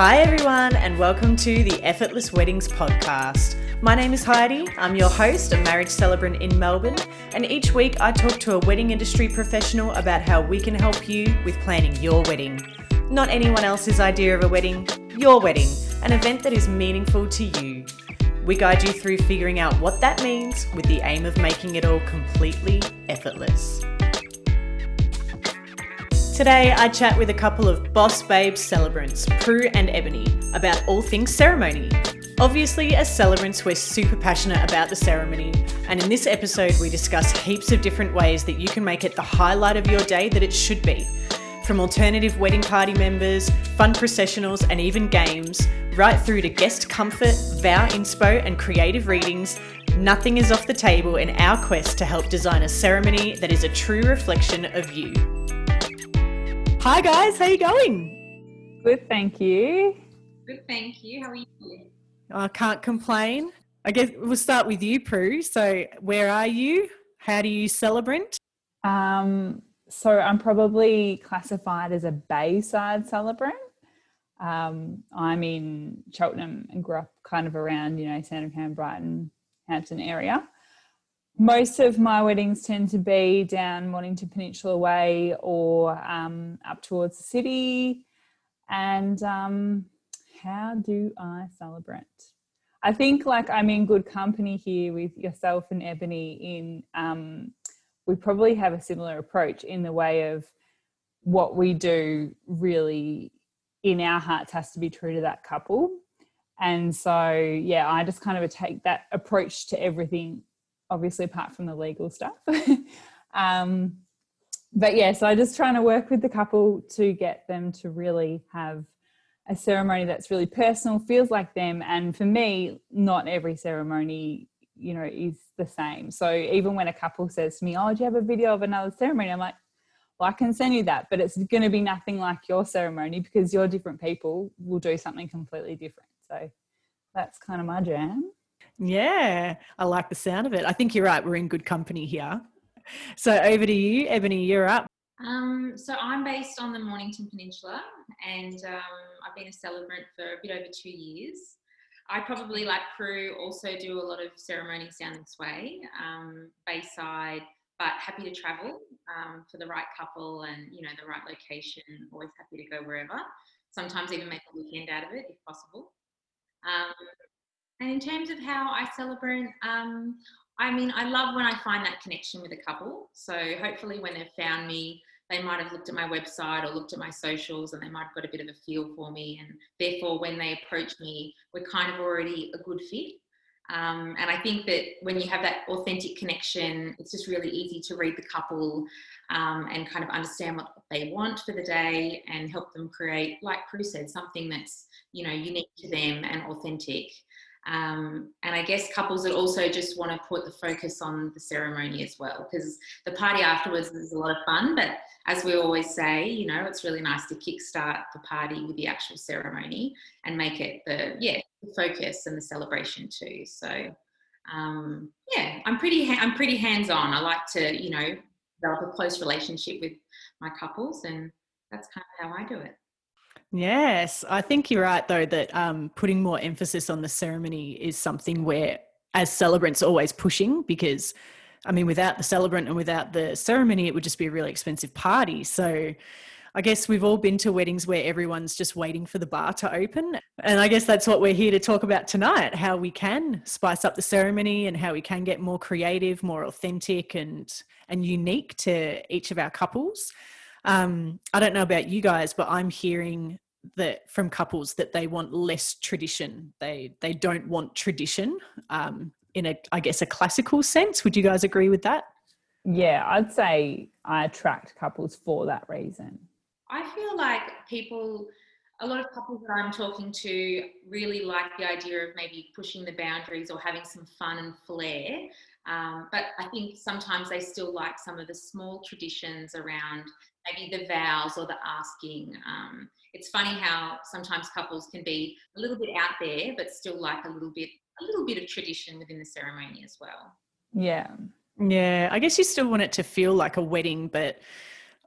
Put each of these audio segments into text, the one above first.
Hi, everyone, and welcome to the Effortless Weddings podcast. My name is Heidi. I'm your host, a marriage celebrant in Melbourne, and each week I talk to a wedding industry professional about how we can help you with planning your wedding. Not anyone else's idea of a wedding, your wedding, an event that is meaningful to you. We guide you through figuring out what that means with the aim of making it all completely effortless. Today, I chat with a couple of boss babes celebrants, Prue and Ebony, about all things ceremony. Obviously, as celebrants, we're super passionate about the ceremony, and in this episode, we discuss heaps of different ways that you can make it the highlight of your day that it should be. From alternative wedding party members, fun processionals, and even games, right through to guest comfort, vow inspo, and creative readings, nothing is off the table in our quest to help design a ceremony that is a true reflection of you. Hi guys, how you going? Good, thank you. Good, thank you. How are you? I can't complain. I guess we'll start with you, Prue. So, where are you? How do you celebrate? Um, so I'm probably classified as a Bayside celebrant. Um, I'm in Cheltenham and grew up kind of around, you know, Sandringham, Brighton, Hampton area most of my weddings tend to be down Mornington Peninsula Way or um, up towards the city. And um, how do I celebrate? I think like I'm in good company here with yourself and Ebony. In um, we probably have a similar approach in the way of what we do. Really, in our hearts, has to be true to that couple. And so, yeah, I just kind of take that approach to everything obviously apart from the legal stuff. um, but yeah, so I'm just trying to work with the couple to get them to really have a ceremony that's really personal, feels like them. And for me, not every ceremony, you know, is the same. So even when a couple says to me, Oh, do you have a video of another ceremony? I'm like, well, I can send you that, but it's going to be nothing like your ceremony because your different people will do something completely different. So that's kind of my jam. Yeah, I like the sound of it. I think you're right. We're in good company here. So over to you, Ebony. You're up. Um, so I'm based on the Mornington Peninsula, and um, I've been a celebrant for a bit over two years. I probably, like Prue, also do a lot of ceremonies down this way, um, Bayside, but happy to travel um, for the right couple and you know the right location. Always happy to go wherever. Sometimes even make a weekend out of it if possible. And in terms of how I celebrate, um, I mean, I love when I find that connection with a couple. So hopefully, when they've found me, they might have looked at my website or looked at my socials and they might have got a bit of a feel for me. And therefore, when they approach me, we're kind of already a good fit. Um, and I think that when you have that authentic connection, it's just really easy to read the couple um, and kind of understand what they want for the day and help them create, like Prue said, something that's you know unique to them and authentic. Um, and I guess couples that also just want to put the focus on the ceremony as well, because the party afterwards is a lot of fun. But as we always say, you know, it's really nice to kickstart the party with the actual ceremony and make it the yeah the focus and the celebration too. So um, yeah, I'm pretty ha- I'm pretty hands on. I like to you know develop a close relationship with my couples, and that's kind of how I do it. Yes, I think you're right, though, that um, putting more emphasis on the ceremony is something where, as celebrants, always pushing because, I mean, without the celebrant and without the ceremony, it would just be a really expensive party. So, I guess we've all been to weddings where everyone's just waiting for the bar to open. And I guess that's what we're here to talk about tonight how we can spice up the ceremony and how we can get more creative, more authentic, and, and unique to each of our couples. Um, I don't know about you guys, but I'm hearing that from couples that they want less tradition. They they don't want tradition um, in a I guess a classical sense. Would you guys agree with that? Yeah, I'd say I attract couples for that reason. I feel like people, a lot of couples that I'm talking to, really like the idea of maybe pushing the boundaries or having some fun and flair. Um, but I think sometimes they still like some of the small traditions around maybe the vows or the asking. Um, it's funny how sometimes couples can be a little bit out there, but still like a little bit, a little bit of tradition within the ceremony as well. Yeah. Yeah. I guess you still want it to feel like a wedding, but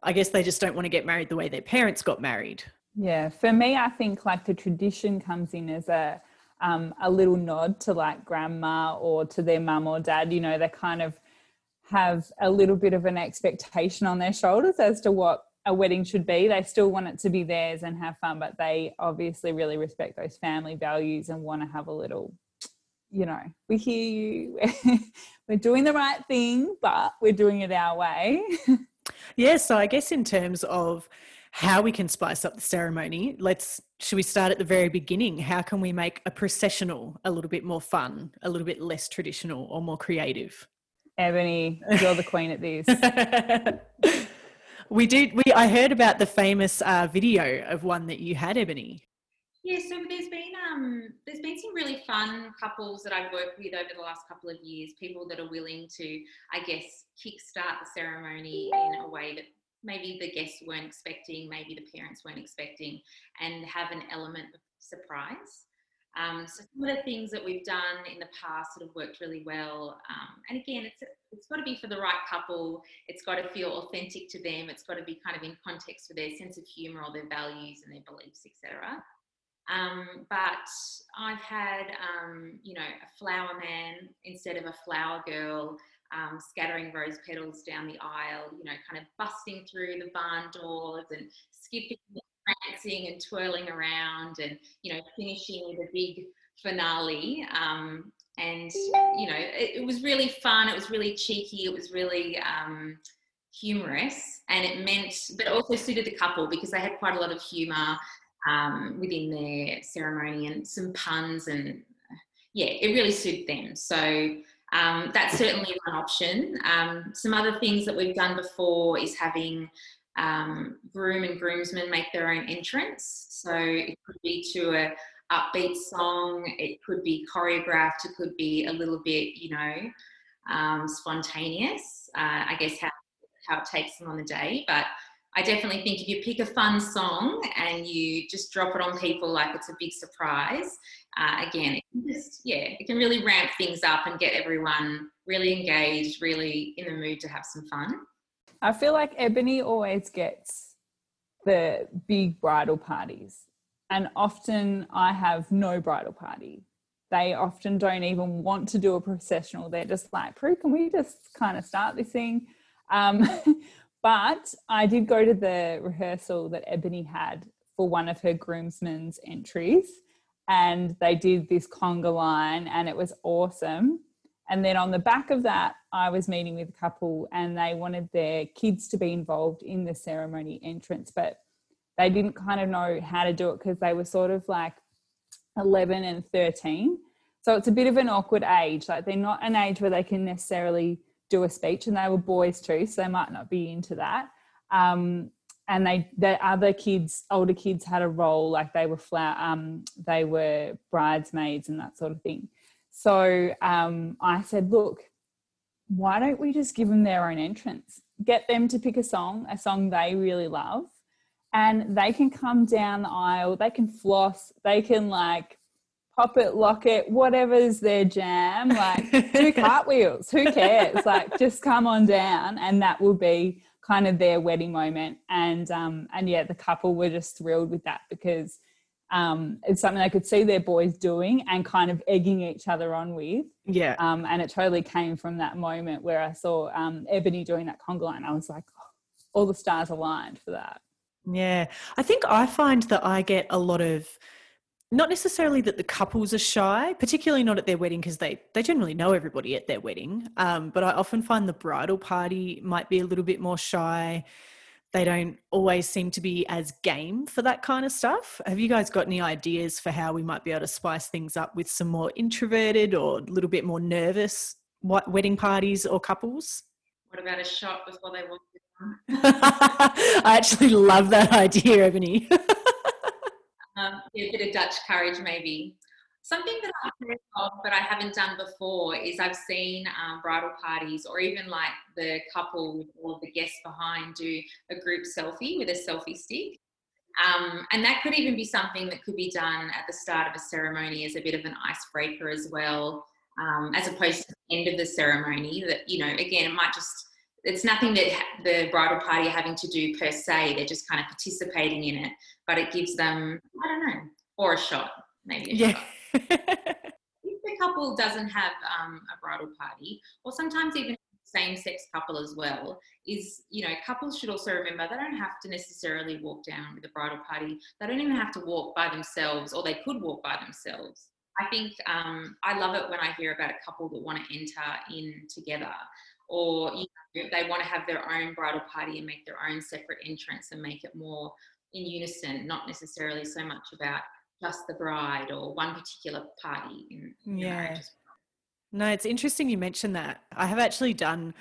I guess they just don't want to get married the way their parents got married. Yeah, for me, I think like the tradition comes in as a um, a little nod to like grandma or to their mum or dad. You know, they kind of have a little bit of an expectation on their shoulders as to what a wedding should be. They still want it to be theirs and have fun, but they obviously really respect those family values and want to have a little, you know, we hear you, we're doing the right thing, but we're doing it our way. yeah, so I guess in terms of how we can spice up the ceremony, let's should we start at the very beginning? How can we make a processional a little bit more fun, a little bit less traditional or more creative? Ebony, you're the queen at this. we did. We I heard about the famous uh, video of one that you had, Ebony. Yeah, so there's been um, there's been some really fun couples that I've worked with over the last couple of years. People that are willing to, I guess, kickstart the ceremony in a way that maybe the guests weren't expecting, maybe the parents weren't expecting, and have an element of surprise. Um, so some of the things that we've done in the past that have worked really well, um, and again, it's it's got to be for the right couple. It's got to feel authentic to them. It's got to be kind of in context with their sense of humour or their values and their beliefs, etc. Um, but I've had, um, you know, a flower man instead of a flower girl, um, scattering rose petals down the aisle, you know, kind of busting through the barn doors and skipping and prancing and twirling around and you know finishing with a big finale. Um, and you know it, it, was really fun it was really cheeky it was really um, humorous and it meant but also suited the couple because they had quite a lot of humor um, within their ceremony and some puns and yeah it really suited them. So um, that's certainly one option um, some other things that we've done before is having um, groom and groomsmen make their own entrance. So it could be to a upbeat song, it could be choreographed, it could be a little bit, you know, um, spontaneous. Uh, I guess how how it takes them on the day, but I definitely think if you pick a fun song and you just drop it on people like it's a big surprise, uh, again, it can just yeah, it can really ramp things up and get everyone really engaged, really in the mood to have some fun. I feel like Ebony always gets the big bridal parties, and often I have no bridal party. They often don't even want to do a processional. They're just like, Prue, can we just kind of start this thing? Um, but I did go to the rehearsal that Ebony had for one of her groomsmen's entries, and they did this conga line, and it was awesome. And then on the back of that, I was meeting with a couple and they wanted their kids to be involved in the ceremony entrance, but they didn't kind of know how to do it because they were sort of like 11 and 13. So it's a bit of an awkward age. Like they're not an age where they can necessarily do a speech, and they were boys too, so they might not be into that. Um, and they, the other kids, older kids, had a role like they were flower, um, they were bridesmaids and that sort of thing. So um, I said, look, why don't we just give them their own entrance? Get them to pick a song, a song they really love, and they can come down the aisle, they can floss, they can like pop it, lock it, whatever's their jam, like do cartwheels, who cares? Like just come on down, and that will be kind of their wedding moment. And um, and yeah, the couple were just thrilled with that because um, it's something they could see their boys doing and kind of egging each other on with. Yeah. Um, and it totally came from that moment where I saw um, Ebony doing that conga line. I was like, oh, all the stars aligned for that. Yeah. I think I find that I get a lot of not necessarily that the couples are shy, particularly not at their wedding because they they generally know everybody at their wedding. Um, but I often find the bridal party might be a little bit more shy they don't always seem to be as game for that kind of stuff. Have you guys got any ideas for how we might be able to spice things up with some more introverted or a little bit more nervous wedding parties or couples? What about a shot before they walk in? I actually love that idea, Ebony. um, yeah, a bit of Dutch courage, maybe. Something that I've of but I haven't done before is I've seen um, bridal parties or even like the couple with all of the guests behind do a group selfie with a selfie stick. Um, and that could even be something that could be done at the start of a ceremony as a bit of an icebreaker as well, um, as opposed to the end of the ceremony. That, you know, again, it might just, it's nothing that the bridal party are having to do per se, they're just kind of participating in it but it gives them, I don't know, or a shot, maybe a Yeah. shot. If the couple doesn't have um, a bridal party, or sometimes even same sex couple as well, is, you know, couples should also remember they don't have to necessarily walk down with a bridal party. They don't even have to walk by themselves, or they could walk by themselves. I think um, I love it when I hear about a couple that want to enter in together, or you know, they want to have their own bridal party and make their own separate entrance and make it more in unison, not necessarily so much about just the bride or one particular party in, in Yeah. No, it's interesting you mentioned that. I have actually done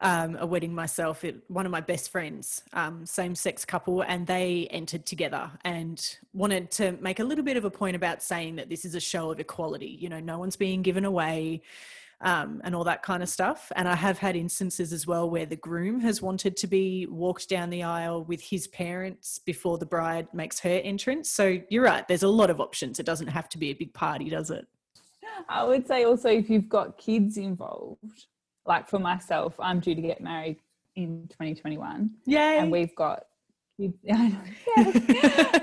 um, a wedding myself. It, one of my best friends, um, same sex couple, and they entered together and wanted to make a little bit of a point about saying that this is a show of equality. You know, no one's being given away. Um, and all that kind of stuff. And I have had instances as well where the groom has wanted to be walked down the aisle with his parents before the bride makes her entrance. So you're right, there's a lot of options. It doesn't have to be a big party, does it? I would say also if you've got kids involved, like for myself, I'm due to get married in 2021 Yay. and we've got kids.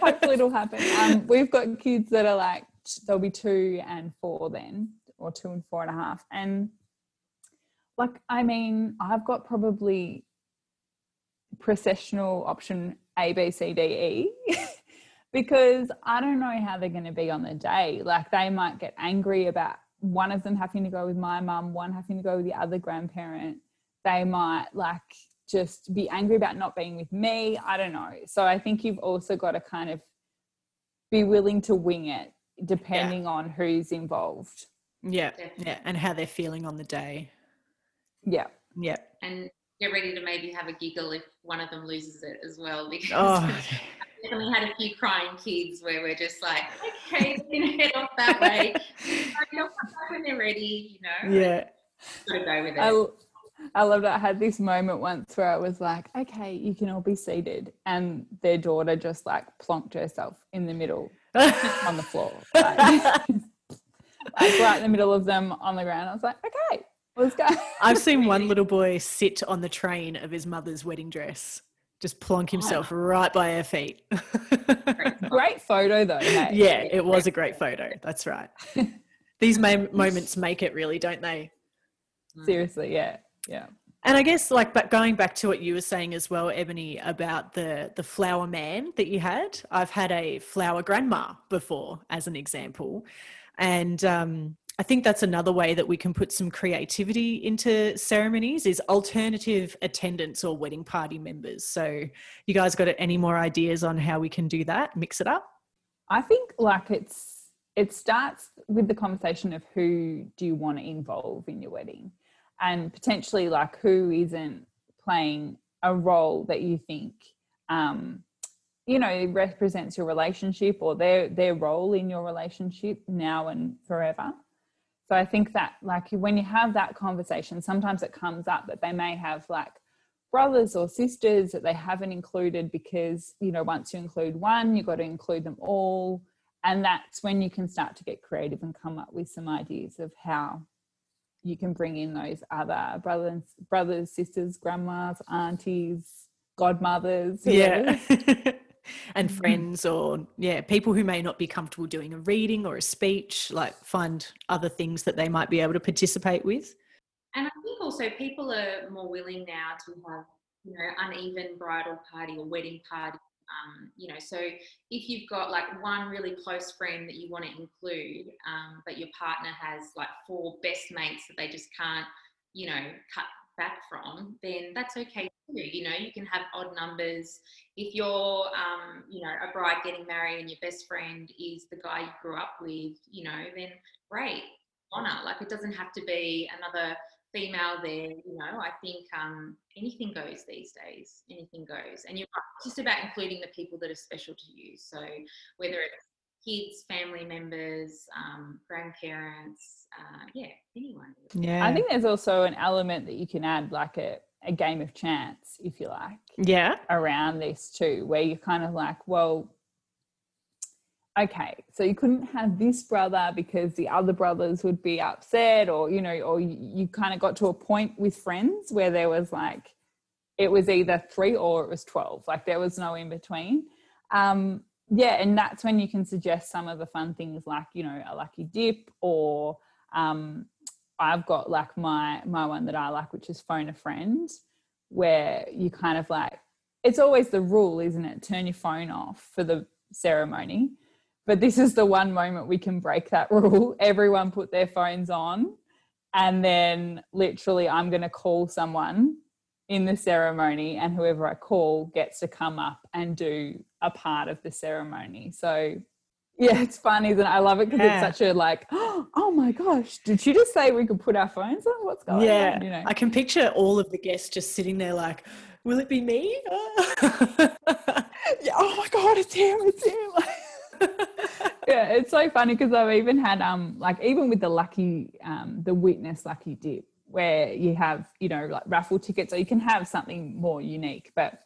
Hopefully it'll happen. Um, we've got kids that are like, they'll be two and four then, or two and four and a half. And like, I mean, I've got probably processional option A, B, C, D, E. because I don't know how they're going to be on the day. Like they might get angry about one of them having to go with my mum, one having to go with the other grandparent. They might like just be angry about not being with me. I don't know. So I think you've also got to kind of be willing to wing it depending on who's involved. Yeah, Definitely. yeah, and how they're feeling on the day. Yeah. Yeah. And get ready to maybe have a giggle if one of them loses it as well, because Oh, definitely had a few crying kids where we're just like, okay, we're gonna head off that way. They'll come back when they're ready, you know. yeah. Gotta go with it. I, I loved it. I had this moment once where I was like, okay, you can all be seated. And their daughter just like plonked herself in the middle on the floor. Like, like right in the middle of them on the ground. I was like, okay, let's go. I've seen one little boy sit on the train of his mother's wedding dress, just plonk himself right by her feet. Great photo though. Hey? yeah, it was a great photo. That's right. These mo- moments make it really, don't they? Mm. Seriously, yeah. Yeah. And I guess like but going back to what you were saying as well, Ebony, about the the flower man that you had. I've had a flower grandma before as an example. And um I think that's another way that we can put some creativity into ceremonies is alternative attendants or wedding party members. So you guys got any more ideas on how we can do that? Mix it up? I think like it's it starts with the conversation of who do you want to involve in your wedding and potentially like who isn't playing a role that you think um you know it represents your relationship or their their role in your relationship now and forever so i think that like when you have that conversation sometimes it comes up that they may have like brothers or sisters that they haven't included because you know once you include one you've got to include them all and that's when you can start to get creative and come up with some ideas of how you can bring in those other brothers brothers sisters grandmas aunties godmothers. Yeah. and friends or yeah, people who may not be comfortable doing a reading or a speech, like find other things that they might be able to participate with. And I think also people are more willing now to have, you know, uneven bridal party or wedding party. Um, you know, so if you've got like one really close friend that you want to include, um, but your partner has like four best mates that they just can't, you know, cut back from, then that's okay. You know, you can have odd numbers. If you're, um, you know, a bride getting married and your best friend is the guy you grew up with, you know, then great, honor. Like it doesn't have to be another female there, you know, I think um, anything goes these days. Anything goes. And you're right, just about including the people that are special to you. So whether it's kids, family members, um, grandparents, uh, yeah, anyone. Yeah. i think there's also an element that you can add like a, a game of chance if you like yeah. around this too, where you're kind of like, well, okay, so you couldn't have this brother because the other brothers would be upset, or you know, or you, you kind of got to a point with friends where there was like, it was either three or it was 12, like there was no in between. Um, yeah, and that's when you can suggest some of the fun things like you know a lucky dip or um, I've got like my my one that I like, which is phone a friend, where you kind of like it's always the rule, isn't it? Turn your phone off for the ceremony. But this is the one moment we can break that rule. Everyone put their phones on, and then literally, I'm going to call someone in the ceremony, and whoever I call gets to come up and do a part of the ceremony. So yeah, it's fun, isn't it? I love it because yeah. it's such a like, oh my gosh, did she just say we could put our phones on? What's going yeah. on? You know, I can picture all of the guests just sitting there like, will it be me? yeah, oh my god, it's him, it's him. yeah, it's so funny because I've even had um like even with the lucky um the witness lucky dip where you have you know like raffle tickets or you can have something more unique. But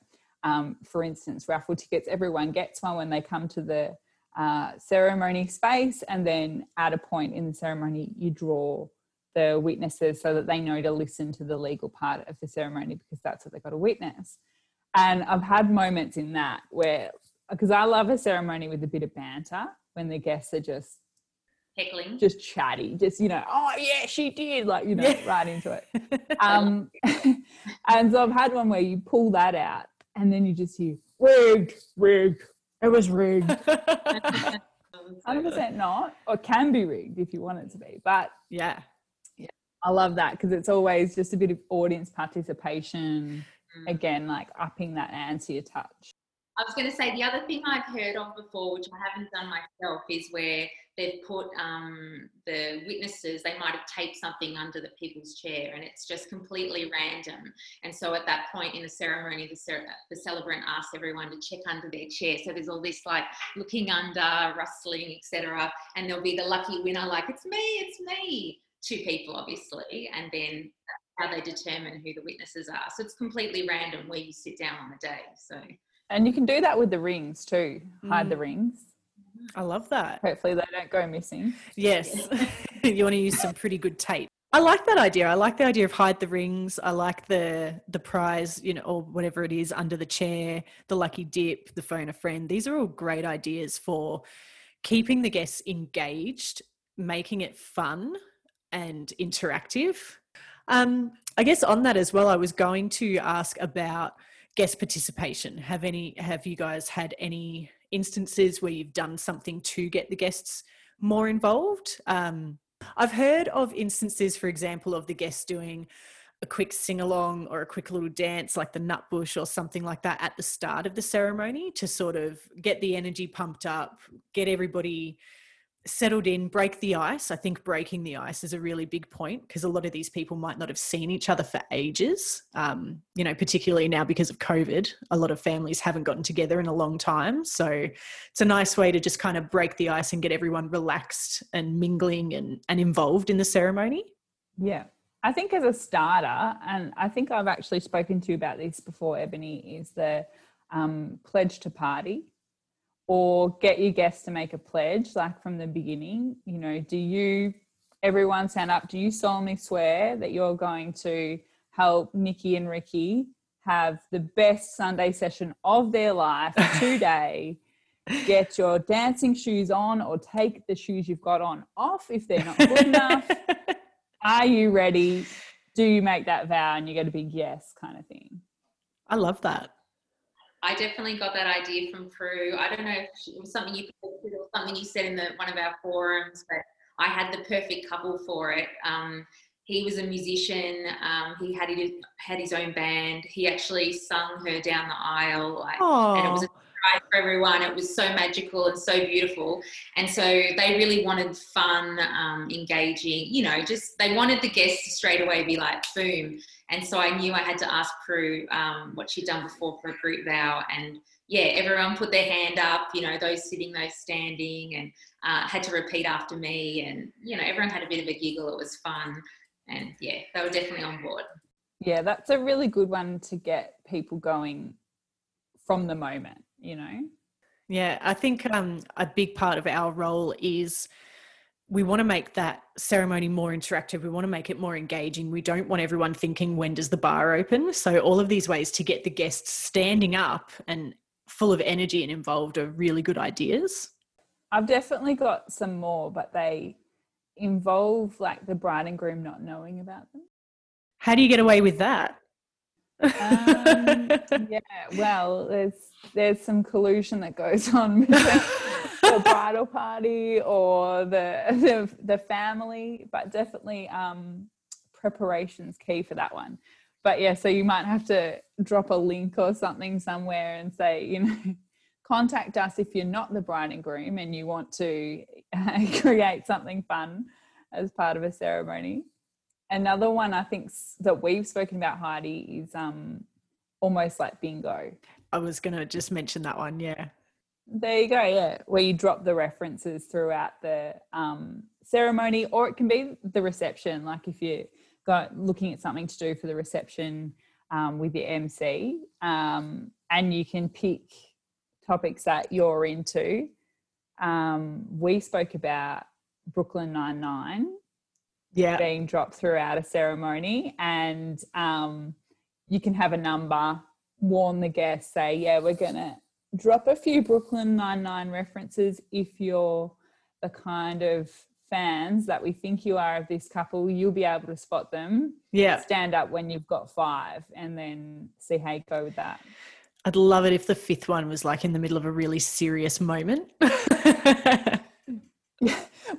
um for instance, raffle tickets, everyone gets one when they come to the uh, ceremony space, and then at a point in the ceremony, you draw the witnesses so that they know to listen to the legal part of the ceremony because that's what they've got to witness. And I've had moments in that where, because I love a ceremony with a bit of banter when the guests are just heckling, just chatty, just, you know, oh, yeah, she did, like, you know, yeah. right into it. Um, and so I've had one where you pull that out and then you just hear, rigged, rigged, it was rigged. 100% not, or can be rigged if you want it to be. But yeah, yeah I love that because it's always just a bit of audience participation. Mm. Again, like upping that ante a touch. I was going to say the other thing I've heard of before, which I haven't done myself, is where they've put um, the witnesses, they might have taped something under the people's chair and it's just completely random. And so at that point in the ceremony, the, the celebrant asks everyone to check under their chair. So there's all this like looking under, rustling, etc. And there'll be the lucky winner, like, it's me, it's me. Two people, obviously. And then how they determine who the witnesses are. So it's completely random where you sit down on the day. So and you can do that with the rings too. Hide mm. the rings. I love that. Hopefully they don't go missing. Yes. you want to use some pretty good tape. I like that idea. I like the idea of hide the rings. I like the the prize, you know, or whatever it is under the chair, the lucky dip, the phone a friend. These are all great ideas for keeping the guests engaged, making it fun and interactive. Um, I guess on that as well, I was going to ask about guest participation. Have any have you guys had any instances where you've done something to get the guests more involved? Um, I've heard of instances, for example, of the guests doing a quick sing along or a quick little dance like the nutbush or something like that at the start of the ceremony to sort of get the energy pumped up, get everybody settled in, break the ice. I think breaking the ice is a really big point because a lot of these people might not have seen each other for ages. Um, you know, particularly now because of COVID, a lot of families haven't gotten together in a long time. So it's a nice way to just kind of break the ice and get everyone relaxed and mingling and, and involved in the ceremony. Yeah. I think as a starter, and I think I've actually spoken to you about this before, Ebony, is the um, pledge to party or get your guests to make a pledge like from the beginning you know do you everyone stand up do you solemnly swear that you're going to help nikki and ricky have the best sunday session of their life today? Get your dancing shoes on or take the shoes you've got on off if they're not good enough. Are you ready? Do you make that vow and you get a big yes kind of thing? I love that I definitely got that idea from Prue. I don't know if it was something you posted or something you said in the, one of our forums, but I had the perfect couple for it. Um, he was a musician. Um, he had his, had his own band. He actually sung her down the aisle, like, and it was a surprise for everyone. It was so magical and so beautiful. And so they really wanted fun, um, engaging. You know, just they wanted the guests to straight away be like, boom and so I knew I had to ask Prue um, what she'd done before for a group vow. And yeah, everyone put their hand up, you know, those sitting, those standing, and uh, had to repeat after me. And, you know, everyone had a bit of a giggle. It was fun. And yeah, they were definitely on board. Yeah, that's a really good one to get people going from the moment, you know? Yeah, I think um, a big part of our role is we want to make that ceremony more interactive. We want to make it more engaging. We don't want everyone thinking, when does the bar open? So, all of these ways to get the guests standing up and full of energy and involved are really good ideas. I've definitely got some more, but they involve like the bride and groom not knowing about them. How do you get away with that? um, yeah, well, there's there's some collusion that goes on the bridal party or the, the the family, but definitely um, preparation's key for that one. But yeah, so you might have to drop a link or something somewhere and say, you know, contact us if you're not the bride and groom and you want to uh, create something fun as part of a ceremony. Another one I think that we've spoken about, Heidi, is um, almost like bingo. I was going to just mention that one, yeah. There you go, yeah, where you drop the references throughout the um, ceremony, or it can be the reception. Like if you're got, looking at something to do for the reception um, with your MC, um, and you can pick topics that you're into. Um, we spoke about Brooklyn Nine Nine, yeah, being dropped throughout a ceremony, and um, you can have a number, warn the guests, say, yeah, we're gonna drop a few Brooklyn Nine Nine references if you're the kind of fans that we think you are of this couple, you'll be able to spot them. Yeah. Stand up when you've got five and then see how you go with that. I'd love it if the fifth one was like in the middle of a really serious moment.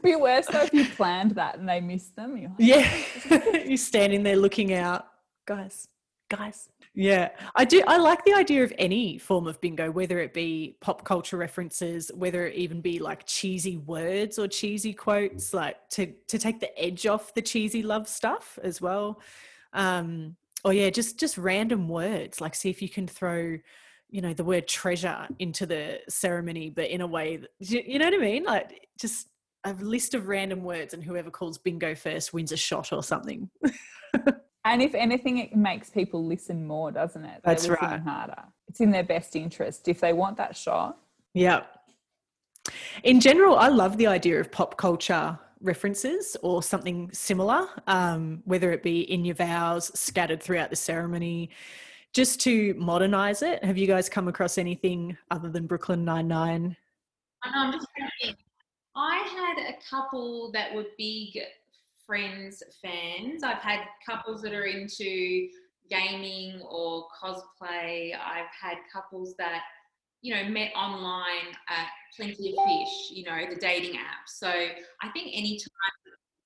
Be worse though if you planned that and they missed them. Like, yeah. Oh, you're standing there looking out. Guys, guys. Yeah. I do I like the idea of any form of bingo, whether it be pop culture references, whether it even be like cheesy words or cheesy quotes, like to to take the edge off the cheesy love stuff as well. Um or yeah, just just random words. Like see if you can throw you know the word treasure into the ceremony but in a way that, you know what i mean like just a list of random words and whoever calls bingo first wins a shot or something and if anything it makes people listen more doesn't it They're that's right harder it's in their best interest if they want that shot yeah in general i love the idea of pop culture references or something similar, um, whether it be in your vows, scattered throughout the ceremony, just to modernize it. Have you guys come across anything other than Brooklyn Nine Nine? I'm just thinking. I had a couple that were big Friends fans. I've had couples that are into gaming or cosplay. I've had couples that you know, met online at Plenty of Fish, you know, the dating app. So I think anytime,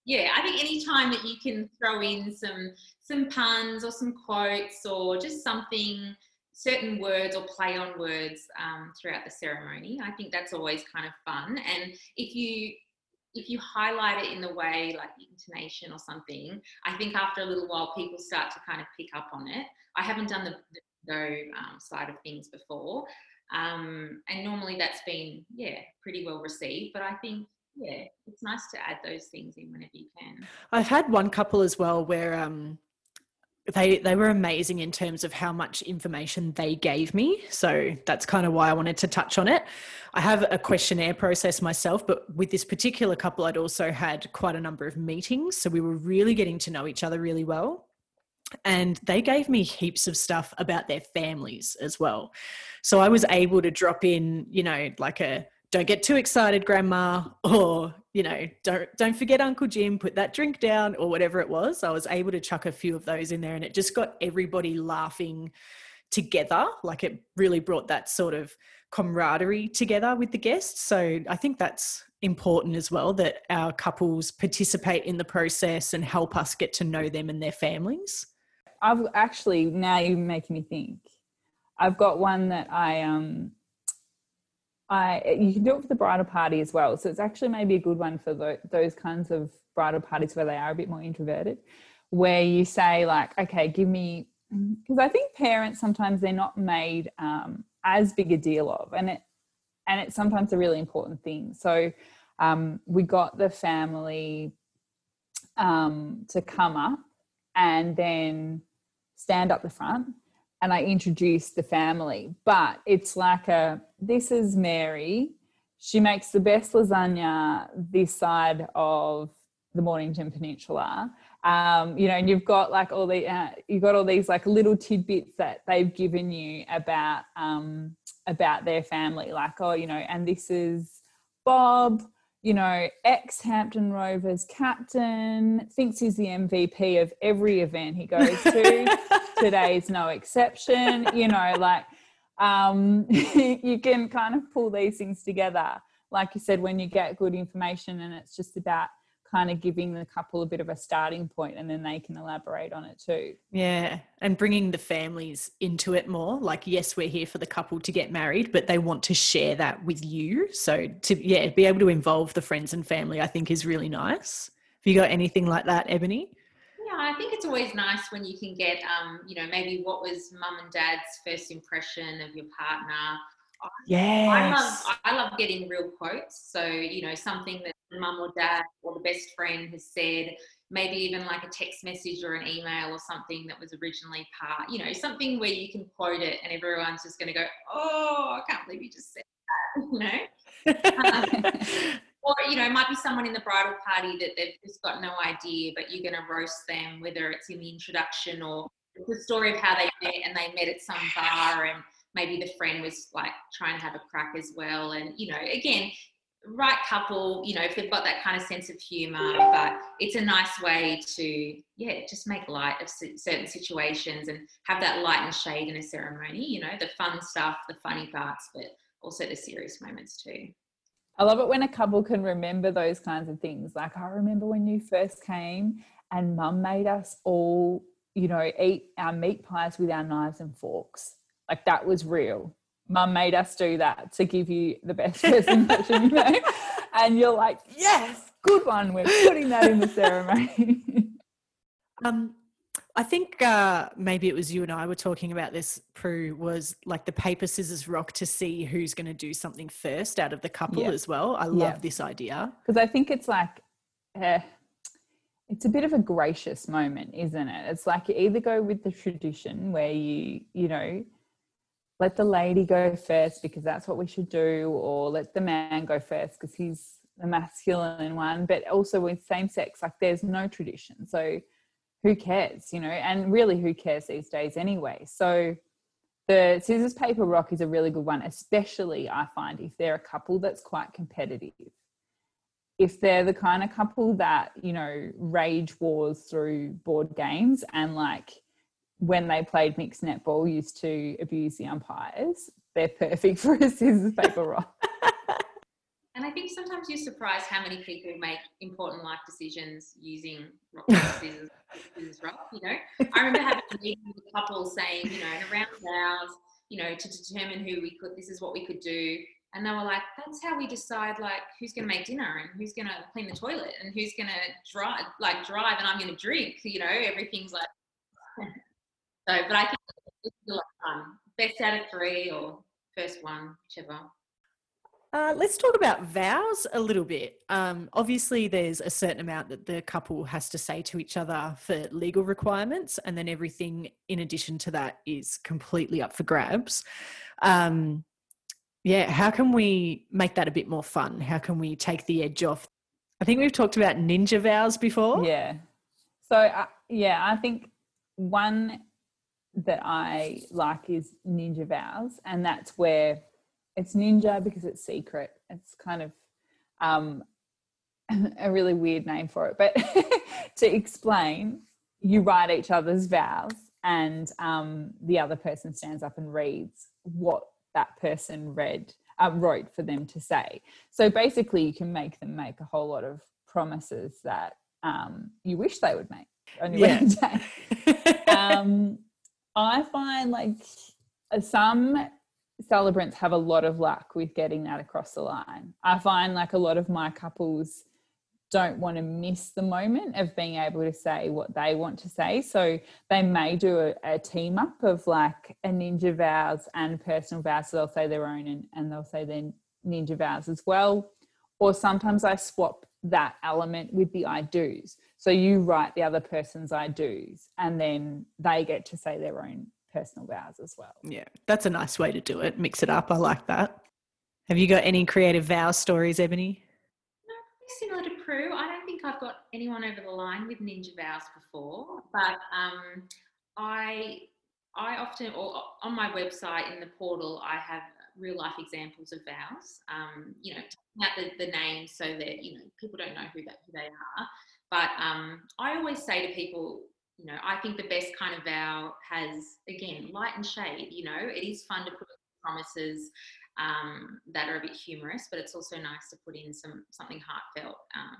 yeah, I think anytime that you can throw in some some puns or some quotes or just something, certain words or play on words um, throughout the ceremony, I think that's always kind of fun. And if you if you highlight it in the way like intonation or something, I think after a little while people start to kind of pick up on it. I haven't done the, the um, side of things before, um, and normally that's been, yeah, pretty well received. But I think, yeah, it's nice to add those things in whenever you can. I've had one couple as well where um, they they were amazing in terms of how much information they gave me. So that's kind of why I wanted to touch on it. I have a questionnaire process myself, but with this particular couple, I'd also had quite a number of meetings. So we were really getting to know each other really well and they gave me heaps of stuff about their families as well. So I was able to drop in, you know, like a don't get too excited grandma or you know don't don't forget uncle jim put that drink down or whatever it was. I was able to chuck a few of those in there and it just got everybody laughing together. Like it really brought that sort of camaraderie together with the guests. So i think that's important as well that our couples participate in the process and help us get to know them and their families. I've actually now you're making me think. I've got one that I um I you can do it for the bridal party as well. So it's actually maybe a good one for the, those kinds of bridal parties where they are a bit more introverted, where you say like, okay, give me because I think parents sometimes they're not made um, as big a deal of, and it and it's sometimes a really important thing. So um, we got the family um, to come up and then stand up the front and I introduce the family. But it's like a this is Mary. She makes the best lasagna this side of the Mornington Peninsula. Um, you know, and you've got like all the uh, you've got all these like little tidbits that they've given you about um, about their family, like, oh, you know, and this is Bob, you know, ex Hampton Rovers captain, thinks he's the MVP of every event he goes to. Today's no exception, you know, like um, you can kind of pull these things together. Like you said, when you get good information and it's just about kind of giving the couple a bit of a starting point and then they can elaborate on it too. Yeah. And bringing the families into it more. Like, yes, we're here for the couple to get married, but they want to share that with you. So, to, yeah, be able to involve the friends and family, I think is really nice. Have you got anything like that, Ebony? Yeah, I think it's always nice when you can get, um, you know, maybe what was mum and dad's first impression of your partner. Yeah, I love I love getting real quotes. So you know, something that mum or dad or the best friend has said, maybe even like a text message or an email or something that was originally part, you know, something where you can quote it and everyone's just going to go, oh, I can't believe you just said that, you know. um, or you know, it might be someone in the bridal party that they've just got no idea, but you're going to roast them, whether it's in the introduction or the story of how they met and they met at some bar and maybe the friend was like trying to have a crack as well and you know again right couple, you know, if they've got that kind of sense of humor, but it's a nice way to, yeah, just make light of certain situations and have that light and shade in a ceremony, you know, the fun stuff, the funny parts, but also the serious moments too. I love it when a couple can remember those kinds of things. Like, I remember when you first came and mum made us all, you know, eat our meat pies with our knives and forks. Like, that was real mum made us do that to give you the best first impression, you know? And you're like, yes, good one. We're putting that in the ceremony. um, I think uh, maybe it was you and I were talking about this, Prue, was like the paper, scissors, rock to see who's going to do something first out of the couple yeah. as well. I love yeah. this idea. Because I think it's like, uh, it's a bit of a gracious moment, isn't it? It's like you either go with the tradition where you, you know, let the lady go first because that's what we should do, or let the man go first because he's the masculine one. But also with same sex, like there's no tradition. So who cares, you know? And really, who cares these days anyway? So the scissors, paper, rock is a really good one, especially I find if they're a couple that's quite competitive. If they're the kind of couple that, you know, rage wars through board games and like when they played mixed netball used to abuse the umpires. They're perfect for a scissors, paper, rock. And I think sometimes you're surprised how many people make important life decisions using rock, paper, scissors, scissors, rock. You know, I remember having a meeting with a couple saying, you know, in around hours, you know, to determine who we could, this is what we could do. And they were like, that's how we decide, like, who's going to make dinner and who's going to clean the toilet and who's going to drive, like, drive and I'm going to drink. You know, everything's like, so, but I think it's a lot of fun. Best out of three or first one, whichever. Uh, let's talk about vows a little bit. Um, obviously, there's a certain amount that the couple has to say to each other for legal requirements, and then everything in addition to that is completely up for grabs. Um, yeah, how can we make that a bit more fun? How can we take the edge off? I think we've talked about ninja vows before. Yeah. So, uh, yeah, I think one that I like is Ninja Vows, and that's where it's ninja because it's secret. It's kind of um, a really weird name for it, but to explain, you write each other's vows, and um, the other person stands up and reads what that person read uh, wrote for them to say. So basically, you can make them make a whole lot of promises that um, you wish they would make on your yeah. wedding day. um, I find like some celebrants have a lot of luck with getting that across the line. I find like a lot of my couples don't want to miss the moment of being able to say what they want to say. So they may do a, a team up of like a ninja vows and personal vows. So they'll say their own and, and they'll say their ninja vows as well. Or sometimes I swap that element with the I do's. So you write the other person's I do's and then they get to say their own personal vows as well. Yeah, that's a nice way to do it. Mix it up. I like that. Have you got any creative vow stories, Ebony? No, similar to Prue. I don't think I've got anyone over the line with ninja vows before, but um, I I often or on my website in the portal I have real life examples of vows. Um, you know, out the, the names so that you know people don't know who that who they are. But um, I always say to people, you know, I think the best kind of vow has again light and shade. You know, it is fun to put promises um, that are a bit humorous, but it's also nice to put in some something heartfelt um,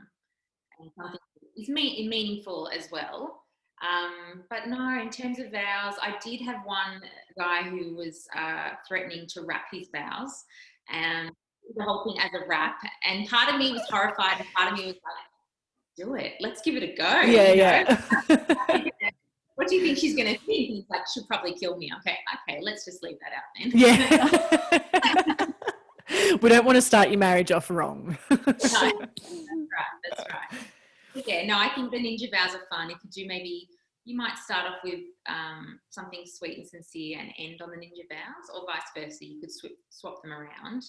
and something is mean, meaningful as well. Um, but no, in terms of vows, I did have one guy who was uh, threatening to rap his vows and the whole thing as a rap. And part of me was horrified, and part of me was like, do it. Let's give it a go. Yeah, yeah. what do you think she's going to think? He's like, she'll probably kill me. Okay, okay, let's just leave that out then. Yeah. we don't want to start your marriage off wrong. no, that's right. That's right. Yeah, no, I think the ninja vows are fun. If you do maybe you might start off with um, something sweet and sincere and end on the ninja vows, or vice versa. You could sw- swap them around.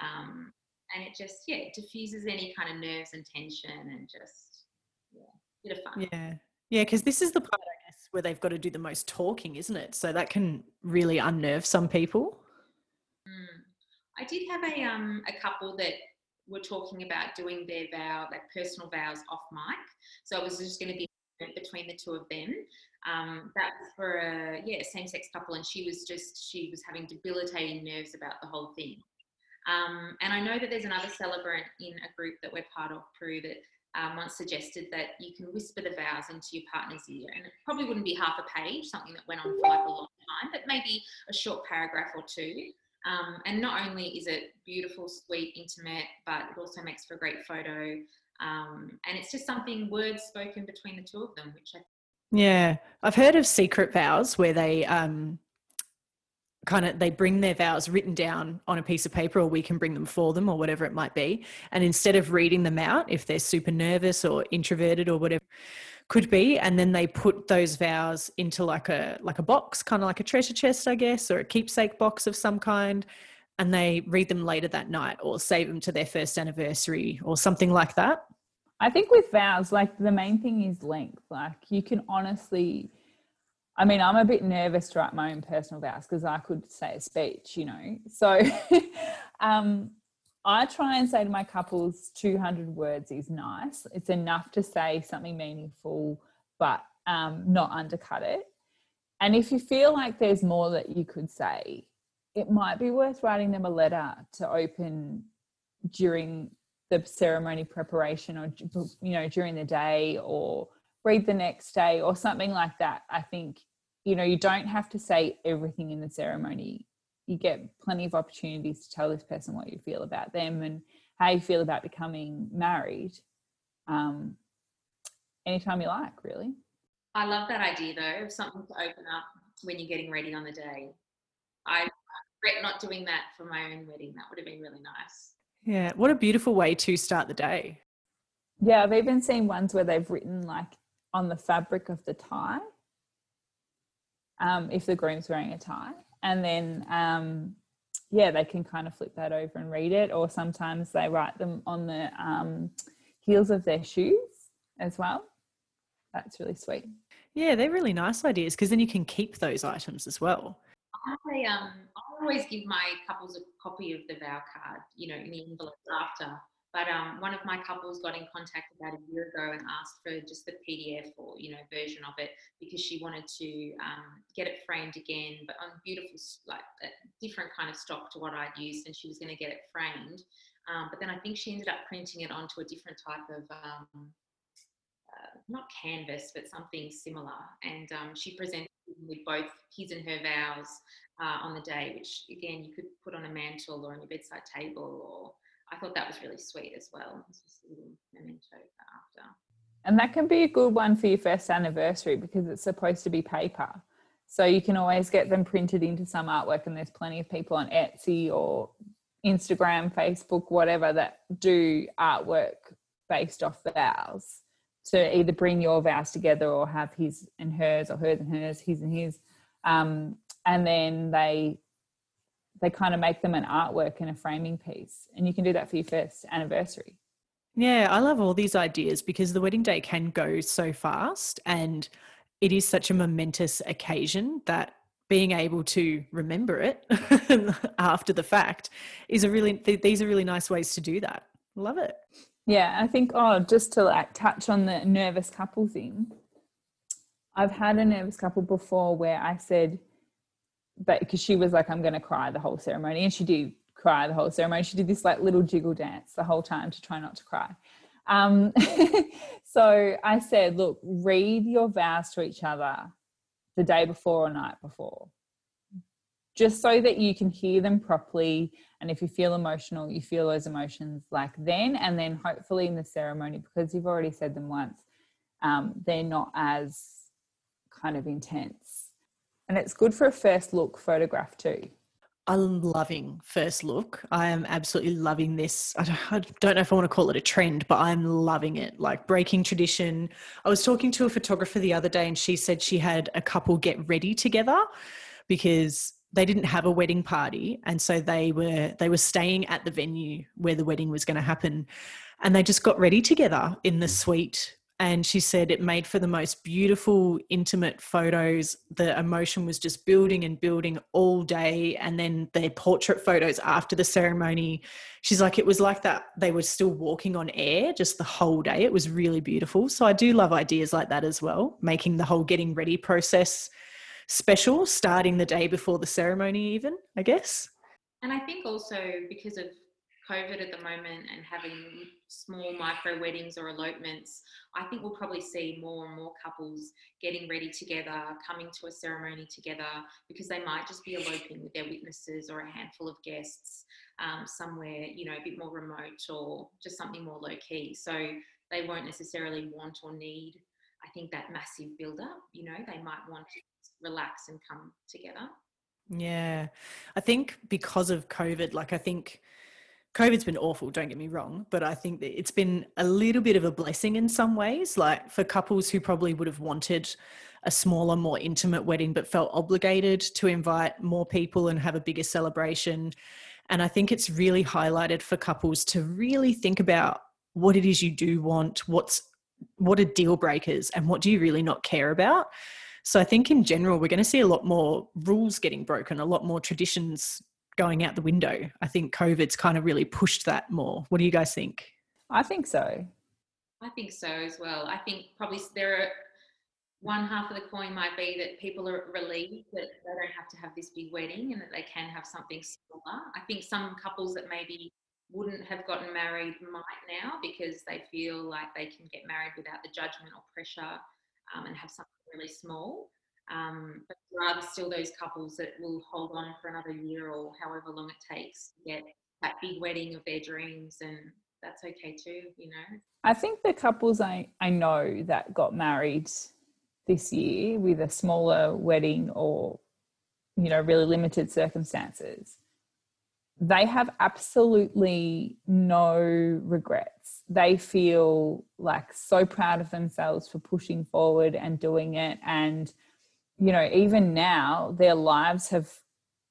Um, and it just, yeah, it diffuses any kind of nerves and tension and just, yeah, bit of fun. Yeah. Yeah, because this is the part, I guess, where they've got to do the most talking, isn't it? So that can really unnerve some people. Mm. I did have a um a couple that were talking about doing their vow, like personal vows off mic. So it was just going to be between the two of them. Um, that was for a yeah same sex couple, and she was just she was having debilitating nerves about the whole thing. Um, and I know that there's another celebrant in a group that we're part of, Prue, that um, once suggested that you can whisper the vows into your partner's ear. And it probably wouldn't be half a page, something that went on for like a long time, but maybe a short paragraph or two. Um, and not only is it beautiful, sweet, intimate, but it also makes for a great photo. Um, and it's just something words spoken between the two of them, which I yeah, I've heard of secret vows where they um, kind of they bring their vows written down on a piece of paper or we can bring them for them or whatever it might be. And instead of reading them out if they're super nervous or introverted or whatever could be and then they put those vows into like a like a box kind of like a treasure chest i guess or a keepsake box of some kind and they read them later that night or save them to their first anniversary or something like that. I think with vows like the main thing is length. Like you can honestly I mean, I'm a bit nervous to write my own personal vows because I could say a speech, you know. So um, I try and say to my couples, 200 words is nice. It's enough to say something meaningful, but um, not undercut it. And if you feel like there's more that you could say, it might be worth writing them a letter to open during the ceremony preparation or you know during the day or read the next day or something like that i think you know you don't have to say everything in the ceremony. You get plenty of opportunities to tell this person what you feel about them and how you feel about becoming married um, anytime you like really. I love that idea though of something to open up when you're getting ready on the day. I regret not doing that for my own wedding. That would have been really nice. Yeah what a beautiful way to start the day. Yeah i've even seen ones where they've written like on the fabric of the tie um, if the groom's wearing a tie. And then, um, yeah, they can kind of flip that over and read it, or sometimes they write them on the um, heels of their shoes as well. That's really sweet. Yeah, they're really nice ideas because then you can keep those items as well. I um I always give my couples a copy of the vow card, you know, in the envelope after but um, one of my couples got in contact about a year ago and asked for just the PDF or you know version of it because she wanted to um, get it framed again, but on beautiful like a different kind of stock to what I'd used, and she was going to get it framed. Um, but then I think she ended up printing it onto a different type of um, uh, not canvas, but something similar, and um, she presented with both his and her vows uh, on the day, which again you could put on a mantel or on your bedside table or I thought that was really sweet as well. It's just a little memento after. And that can be a good one for your first anniversary because it's supposed to be paper. So you can always get them printed into some artwork, and there's plenty of people on Etsy or Instagram, Facebook, whatever, that do artwork based off vows to either bring your vows together or have his and hers or hers and hers, his and his. Um, and then they they kind of make them an artwork and a framing piece. And you can do that for your first anniversary. Yeah, I love all these ideas because the wedding day can go so fast and it is such a momentous occasion that being able to remember it after the fact is a really th- these are really nice ways to do that love it yeah i think oh just to like touch on the nervous couple thing i've had a nervous couple before where i said but because she was like i'm going to cry the whole ceremony and she did cry the whole ceremony. She did this like little jiggle dance the whole time to try not to cry. Um, so i said look read your vows to each other the day before or night before just so that you can hear them properly and if you feel emotional you feel those emotions like then and then hopefully in the ceremony because you've already said them once um, they're not as kind of intense and it's good for a first look photograph too I'm loving first look. I am absolutely loving this. I don't, I don't, know if I want to call it a trend, but I'm loving it. Like breaking tradition. I was talking to a photographer the other day and she said she had a couple get ready together because they didn't have a wedding party and so they were they were staying at the venue where the wedding was going to happen and they just got ready together in the suite and she said it made for the most beautiful intimate photos. The emotion was just building and building all day and then their portrait photos after the ceremony. She's like it was like that they were still walking on air just the whole day. It was really beautiful. So i do love ideas like that as well making the whole getting ready process special starting the day before the ceremony even i guess. And i think also because of COVID at the moment and having small micro weddings or elopements, I think we'll probably see more and more couples getting ready together, coming to a ceremony together, because they might just be eloping with their witnesses or a handful of guests um, somewhere, you know, a bit more remote or just something more low key. So they won't necessarily want or need, I think, that massive build up. You know, they might want to relax and come together. Yeah. I think because of COVID, like, I think COVID's been awful, don't get me wrong, but I think that it's been a little bit of a blessing in some ways. Like for couples who probably would have wanted a smaller, more intimate wedding, but felt obligated to invite more people and have a bigger celebration. And I think it's really highlighted for couples to really think about what it is you do want, what's what are deal breakers, and what do you really not care about. So I think in general, we're going to see a lot more rules getting broken, a lot more traditions going out the window. I think COVID's kind of really pushed that more. What do you guys think? I think so. I think so as well. I think probably there are one half of the coin might be that people are relieved that they don't have to have this big wedding and that they can have something smaller. I think some couples that maybe wouldn't have gotten married might now because they feel like they can get married without the judgment or pressure um, and have something really small. Um, but there are still those couples that will hold on for another year or however long it takes to get that big wedding of their dreams and that's okay too, you know. I think the couples I, I know that got married this year with a smaller wedding or, you know, really limited circumstances, they have absolutely no regrets. They feel like so proud of themselves for pushing forward and doing it and you know, even now, their lives have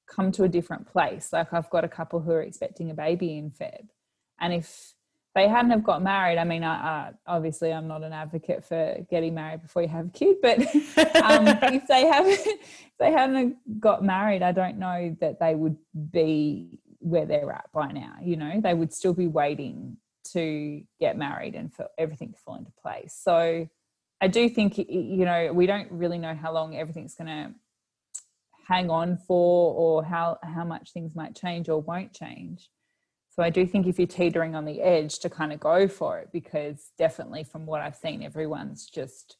come to a different place. Like I've got a couple who are expecting a baby in Feb, and if they hadn't have got married, I mean, I, uh, obviously I'm not an advocate for getting married before you have a kid, but um, if they haven't, if they hadn't got married, I don't know that they would be where they're at by now. You know, they would still be waiting to get married and for everything to fall into place. So I do think you know we don't really know how long everything's going to hang on for, or how how much things might change or won't change. So I do think if you're teetering on the edge, to kind of go for it, because definitely from what I've seen, everyone's just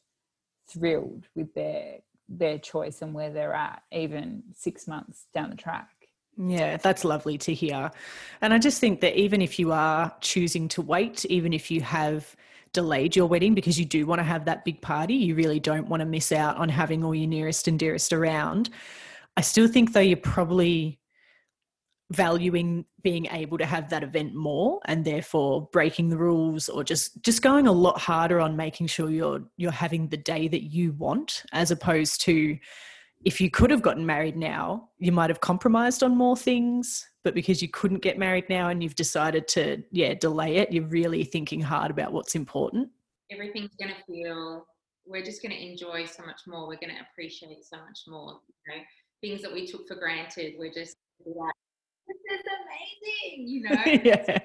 thrilled with their their choice and where they're at, even six months down the track. Yeah, that's lovely to hear. And I just think that even if you are choosing to wait, even if you have delayed your wedding because you do want to have that big party. You really don't want to miss out on having all your nearest and dearest around. I still think, though, you're probably valuing being able to have that event more and therefore breaking the rules or just just going a lot harder on making sure you're you're having the day that you want as opposed to if you could have gotten married now you might have compromised on more things but because you couldn't get married now and you've decided to yeah delay it you're really thinking hard about what's important everything's going to feel we're just going to enjoy so much more we're going to appreciate so much more you know things that we took for granted we're just like, this is amazing, you know, yeah.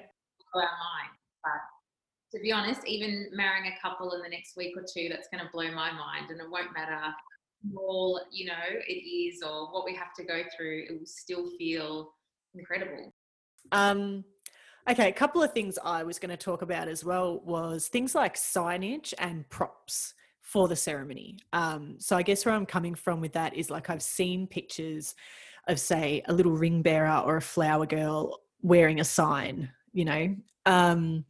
blow our mind. But to be honest, even marrying a couple in the next week or two, that's going to blow my mind, and it won't matter all you know, it is or what we have to go through. It will still feel incredible. Um, okay, a couple of things I was going to talk about as well was things like signage and props for the ceremony. Um, so I guess where I'm coming from with that is like I've seen pictures of say a little ring bearer or a flower girl wearing a sign, you know, um,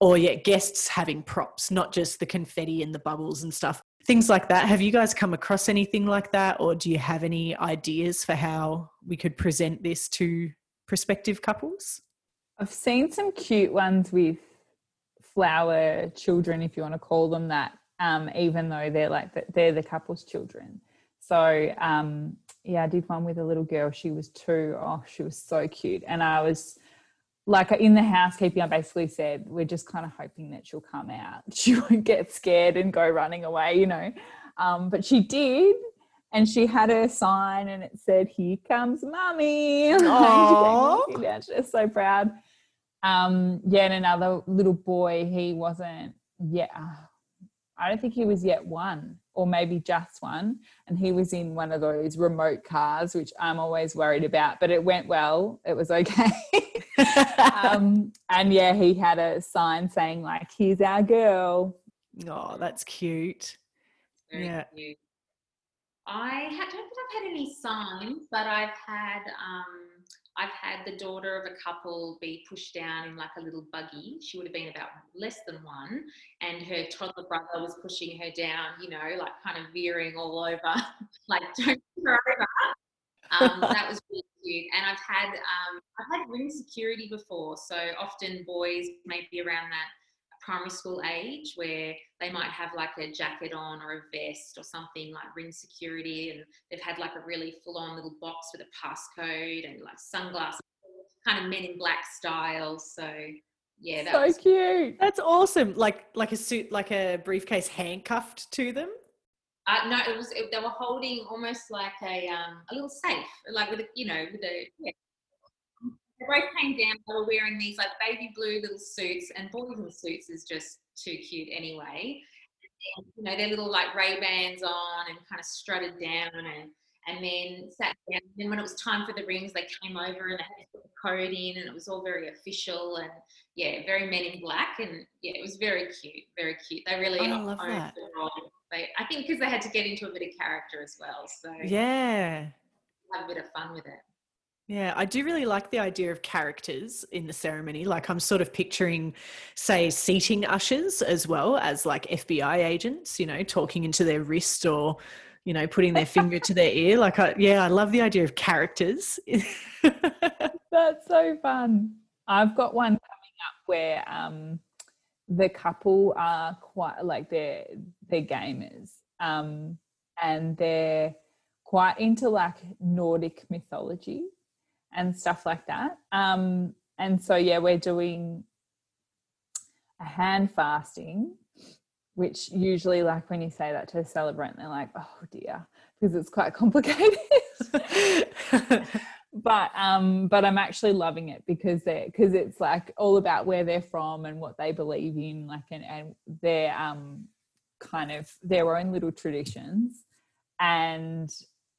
or yeah, guests having props, not just the confetti and the bubbles and stuff. Things like that. Have you guys come across anything like that, or do you have any ideas for how we could present this to prospective couples? I've seen some cute ones with flower children, if you want to call them that, um, even though they're like the, they're the couple's children. So um, yeah, I did one with a little girl. She was two. Oh, she was so cute, and I was like in the housekeeping. I basically said we're just kind of hoping that she'll come out. She won't get scared and go running away, you know. Um, but she did, and she had her sign, and it said, "Here comes mummy." Yeah, she's so proud. Um, yeah, and another little boy. He wasn't yet. I don't think he was yet one, or maybe just one. And he was in one of those remote cars, which I'm always worried about. But it went well. It was okay. um, and yeah, he had a sign saying like, "Here's our girl." Oh, that's cute. Very Yeah. cute. I don't think I've had any signs, but I've had um, I've had the daughter of a couple be pushed down in like a little buggy. She would have been about less than one, and her toddler brother was pushing her down. You know, like kind of veering all over, like don't go over. Um, that was really cute. And I've had um, I've had ring security before. So often boys may be around that primary school age where they might have like a jacket on or a vest or something like ring security and they've had like a really full on little box with a passcode and like sunglasses kind of men in black style so yeah that so was cute. That's awesome. Like like a suit, like a briefcase handcuffed to them. uh, no it was it, they were holding almost like a um a little safe like with a you know with a yeah they both came down they were wearing these like baby blue little suits and boys in suits is just too cute anyway and, you know their little like ray bans on and kind of strutted down and and then sat down. And then when it was time for the rings, they came over and they had to put the code in, and it was all very official and yeah, very Men in Black, and yeah, it was very cute, very cute. They really Oh, love that. the role. They, I think because they had to get into a bit of character as well, so Yeah. have a bit of fun with it. Yeah, I do really like the idea of characters in the ceremony. Like I'm sort of picturing, say, seating ushers as well as like FBI agents, you know, talking into their wrist or, you know, putting their finger to their ear. Like, I, yeah, I love the idea of characters. That's so fun. I've got one coming up where um, the couple are quite like they're they're gamers, um, and they're quite into like Nordic mythology and stuff like that. Um, and so yeah, we're doing a hand fasting, which usually like when you say that to a celebrant, they're like, oh dear, because it's quite complicated but um but i'm actually loving it because they're because it's like all about where they're from and what they believe in like and and their um kind of their own little traditions and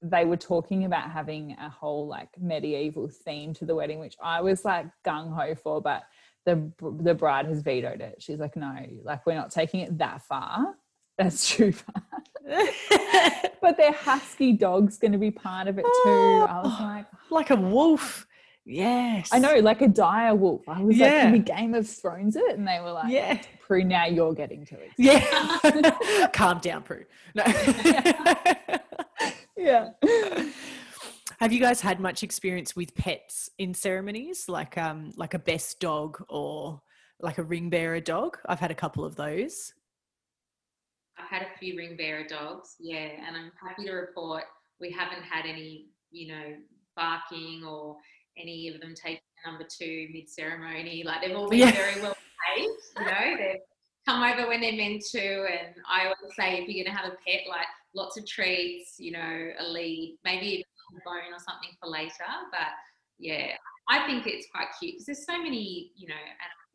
they were talking about having a whole like medieval theme to the wedding which i was like gung-ho for but the the bride has vetoed it she's like no like we're not taking it that far that's too far but their husky dog's going to be part of it too i was Oh. like like a wolf. Yes. I know, like a dire wolf. I was like, Yeah. can we Game of Thrones it? And they were like, Yeah. Prue, now you're getting to it. Yeah. Calm down, Prue. No. Yeah. Have you guys had much experience with pets in ceremonies, like um like a best dog or like a ring bearer dog? I've had a couple of those. I've had a few ring bearer dogs, yeah, and I'm happy to report we haven't had any, you know, barking or any of them taking number two mid ceremony. Like they've all been Yeah. very well behaved, you know, they've come over when they're meant to. And I always say if you're going to have a pet, like lots of treats, you know, a lead, maybe even a bone or something for later. But yeah, I think it's quite cute because there's so many, you know,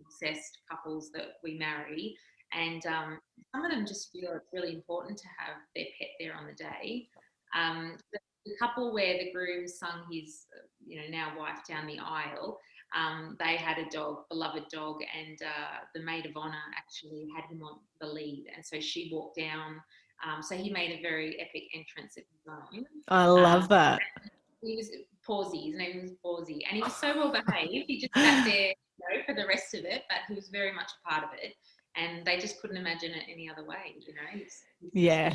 obsessed couples that we marry, and um, some of them just feel it's really important to have their pet there on the day. Um, the, the couple where the groom sung his, you know, now wife down the aisle, um, they had a dog, beloved dog, and uh, the maid of honor actually had him on the lead, and so she walked down. Um, so he made a very epic entrance of his own. I love um, that. He was Pawsey. His name was Pawsey, and he was so well behaved. He just sat there you know, for the rest of it, but he was very much a part of it, and they just couldn't imagine it any other way. You know. He's, he's yeah.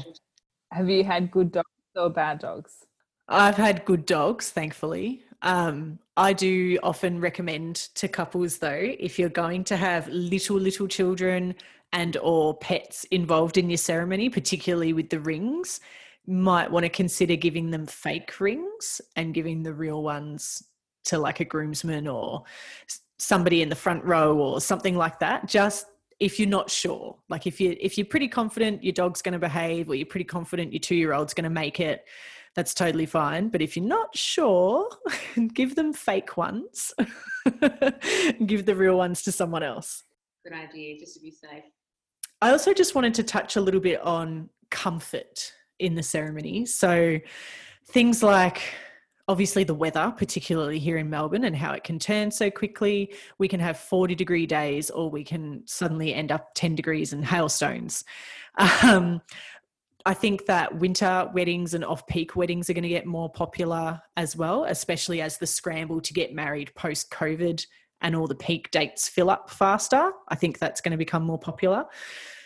Have you had good dogs or bad dogs? I've had good dogs, thankfully. Um, I do often recommend to couples though, if you're going to have little, little children and or pets involved in your ceremony, particularly with the rings, might want to consider giving them fake rings and giving the real ones to like a groomsman or somebody in the front row or something like that. Just if you're not sure, like if you if you're pretty confident your dog's going to behave or you're pretty confident your two year old's going to make it, that's totally fine. But if you're not sure, give them fake ones. give the real ones to someone else. Good idea, just to be safe. I also just wanted to touch a little bit on comfort in the ceremony. So things like obviously the weather, particularly here in Melbourne, and how it can turn so quickly. We can have 40 degree days, or we can suddenly end up 10 degrees and hailstones. Um, I think that winter weddings and off peak weddings are going to get more popular as well, especially as the scramble to get married post COVID and all the peak dates fill up faster. I think that's going to become more popular.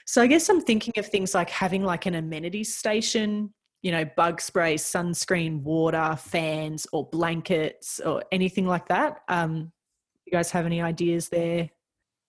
So I guess I'm thinking of things like having like an amenities station, you know, bug spray, sunscreen, water, fans, or blankets, or anything like that. Um, you guys have any ideas there?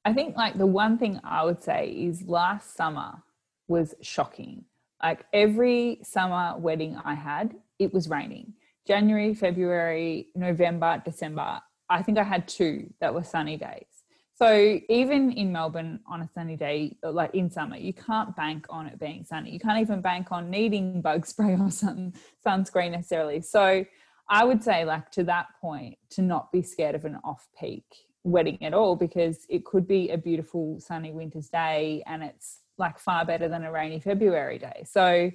I think like the one thing I would say is last summer was shocking like every summer wedding I had, it was raining. January, February, November, December. I think I had two that were sunny days. So even in Melbourne on a sunny day, like in summer, you can't bank on it being sunny. You can't even bank on needing bug spray or sun sunscreen necessarily. So I would say, like to that point, to not be scared of an off-peak wedding at all, because it could be a beautiful sunny winter's day and it's like far better than a rainy February day. So,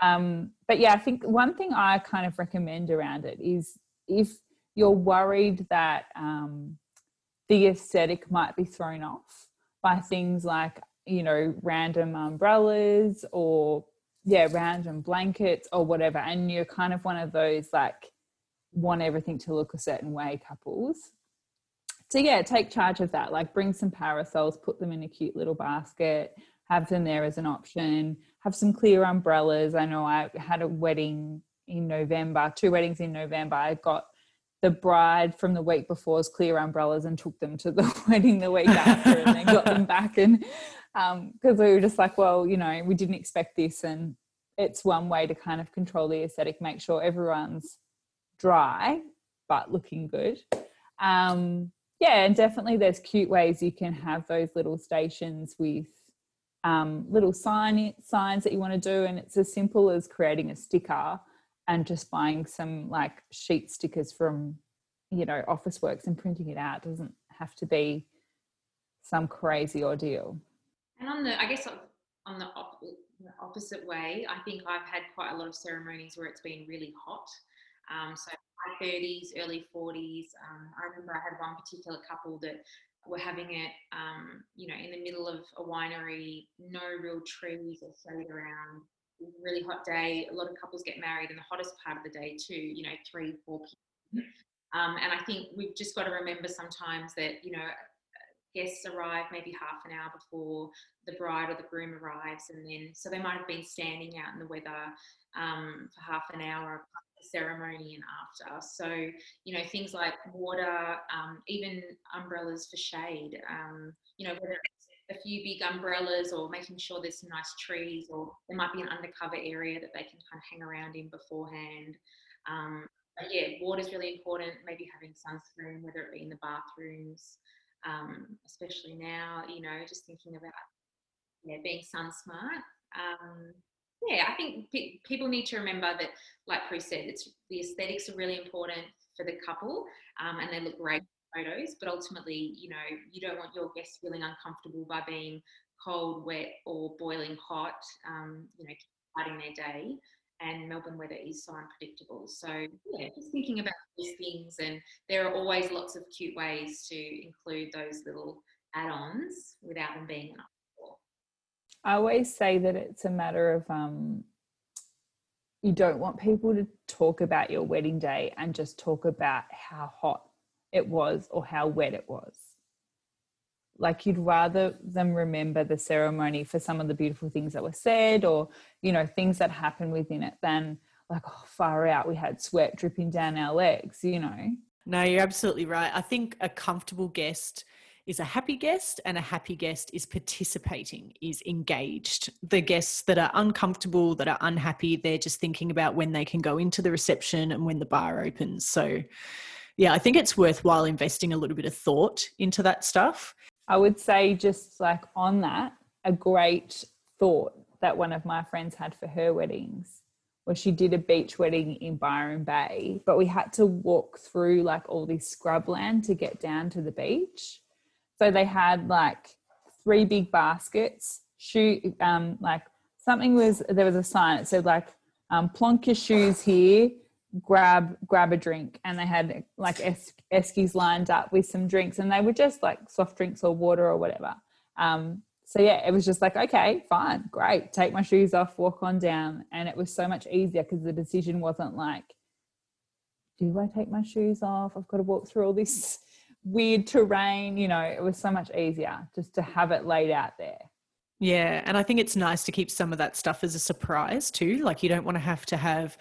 um, but yeah, I think one thing I kind of recommend around it is if you're worried that um, the aesthetic might be thrown off by things like, you know, random umbrellas or, yeah, random blankets or whatever, and you're kind of one of those like want everything to look a certain way couples. So, yeah, take charge of that. Like, bring some parasols, put them in a cute little basket have them there as an option. Have some clear umbrellas. I know I had a wedding in November, two weddings in November. I got the bride from the week before's clear umbrellas and took them to the wedding the week after and then got them back. And because um, we were just like, well, you know, we didn't expect this. And it's one way to kind of control the aesthetic, make sure everyone's dry but looking good. Um, yeah, and definitely there's cute ways you can have those little stations with um, little sign signs that you want to do, and it's as simple as creating a sticker and just buying some like sheet stickers from you know Officeworks and printing it out. Doesn't have to be some crazy ordeal. And on the, I guess on the, op- the opposite way, I think I've had quite a lot of ceremonies where it's been really hot. Um, so high 30s, early 40s. Um, I remember I had one particular couple that we're having it, um, you know, in the middle of a winery, no real trees or shade around. Really hot day. A lot of couples get married in the hottest part of the day too. You know, three, four p.m. Um, and I think we've just got to remember sometimes that you know guests arrive maybe half an hour before the bride or the groom arrives, and then so they might have been standing out in the weather um, for half an hour ceremony and after. So, you know, things like water, um, even umbrellas for shade, um, you know, whether a few big umbrellas or making sure there's some nice trees or there might be an undercover area that they can kind of hang around in beforehand. Um, but yeah, water is really important. Maybe having sunscreen, whether it be in the bathrooms, um, especially now, you know, just thinking about yeah, being sun smart. Um, yeah, I think pe- people need to remember that, like Chris said, it's the aesthetics are really important for the couple, um, and they look great photos. But ultimately, you know, you don't want your guests feeling uncomfortable by being cold, wet, or boiling hot. Um, you know, starting their day. And Melbourne weather is so unpredictable. So yeah, just thinking about these things, and there are always lots of cute ways to include those little add-ons without them being enough. I always say that it's a matter of um, you don't want people to talk about your wedding day and just talk about how hot it was or how wet it was. Like you'd rather them remember the ceremony for some of the beautiful things that were said or, you know, things that happened within it than like, oh, far out, we had sweat dripping down our legs, you know. No, you're absolutely right. I think a comfortable guest is a happy guest and a happy guest is participating is engaged the guests that are uncomfortable that are unhappy they're just thinking about when they can go into the reception and when the bar opens so yeah i think it's worthwhile investing a little bit of thought into that stuff i would say just like on that a great thought that one of my friends had for her weddings was she did a beach wedding in Byron Bay, but we had to walk through like all this scrubland to get down to the beach. So they had like three big baskets, shoe, um, like something was, there was a sign, it said like, um, plonk your shoes here, grab, grab a drink. And they had like es- eskies lined up with some drinks and they were just like soft drinks or water or whatever. Um, so yeah, it was just like, okay, fine, great. Take my shoes off, walk on down. And it was so much easier because the decision wasn't like, do I take my shoes off? I've got to walk through all this weird terrain, you know, it was so much easier just to have it laid out there. Yeah. And I think it's nice to keep some of that stuff as a surprise too. Like you don't want to have to have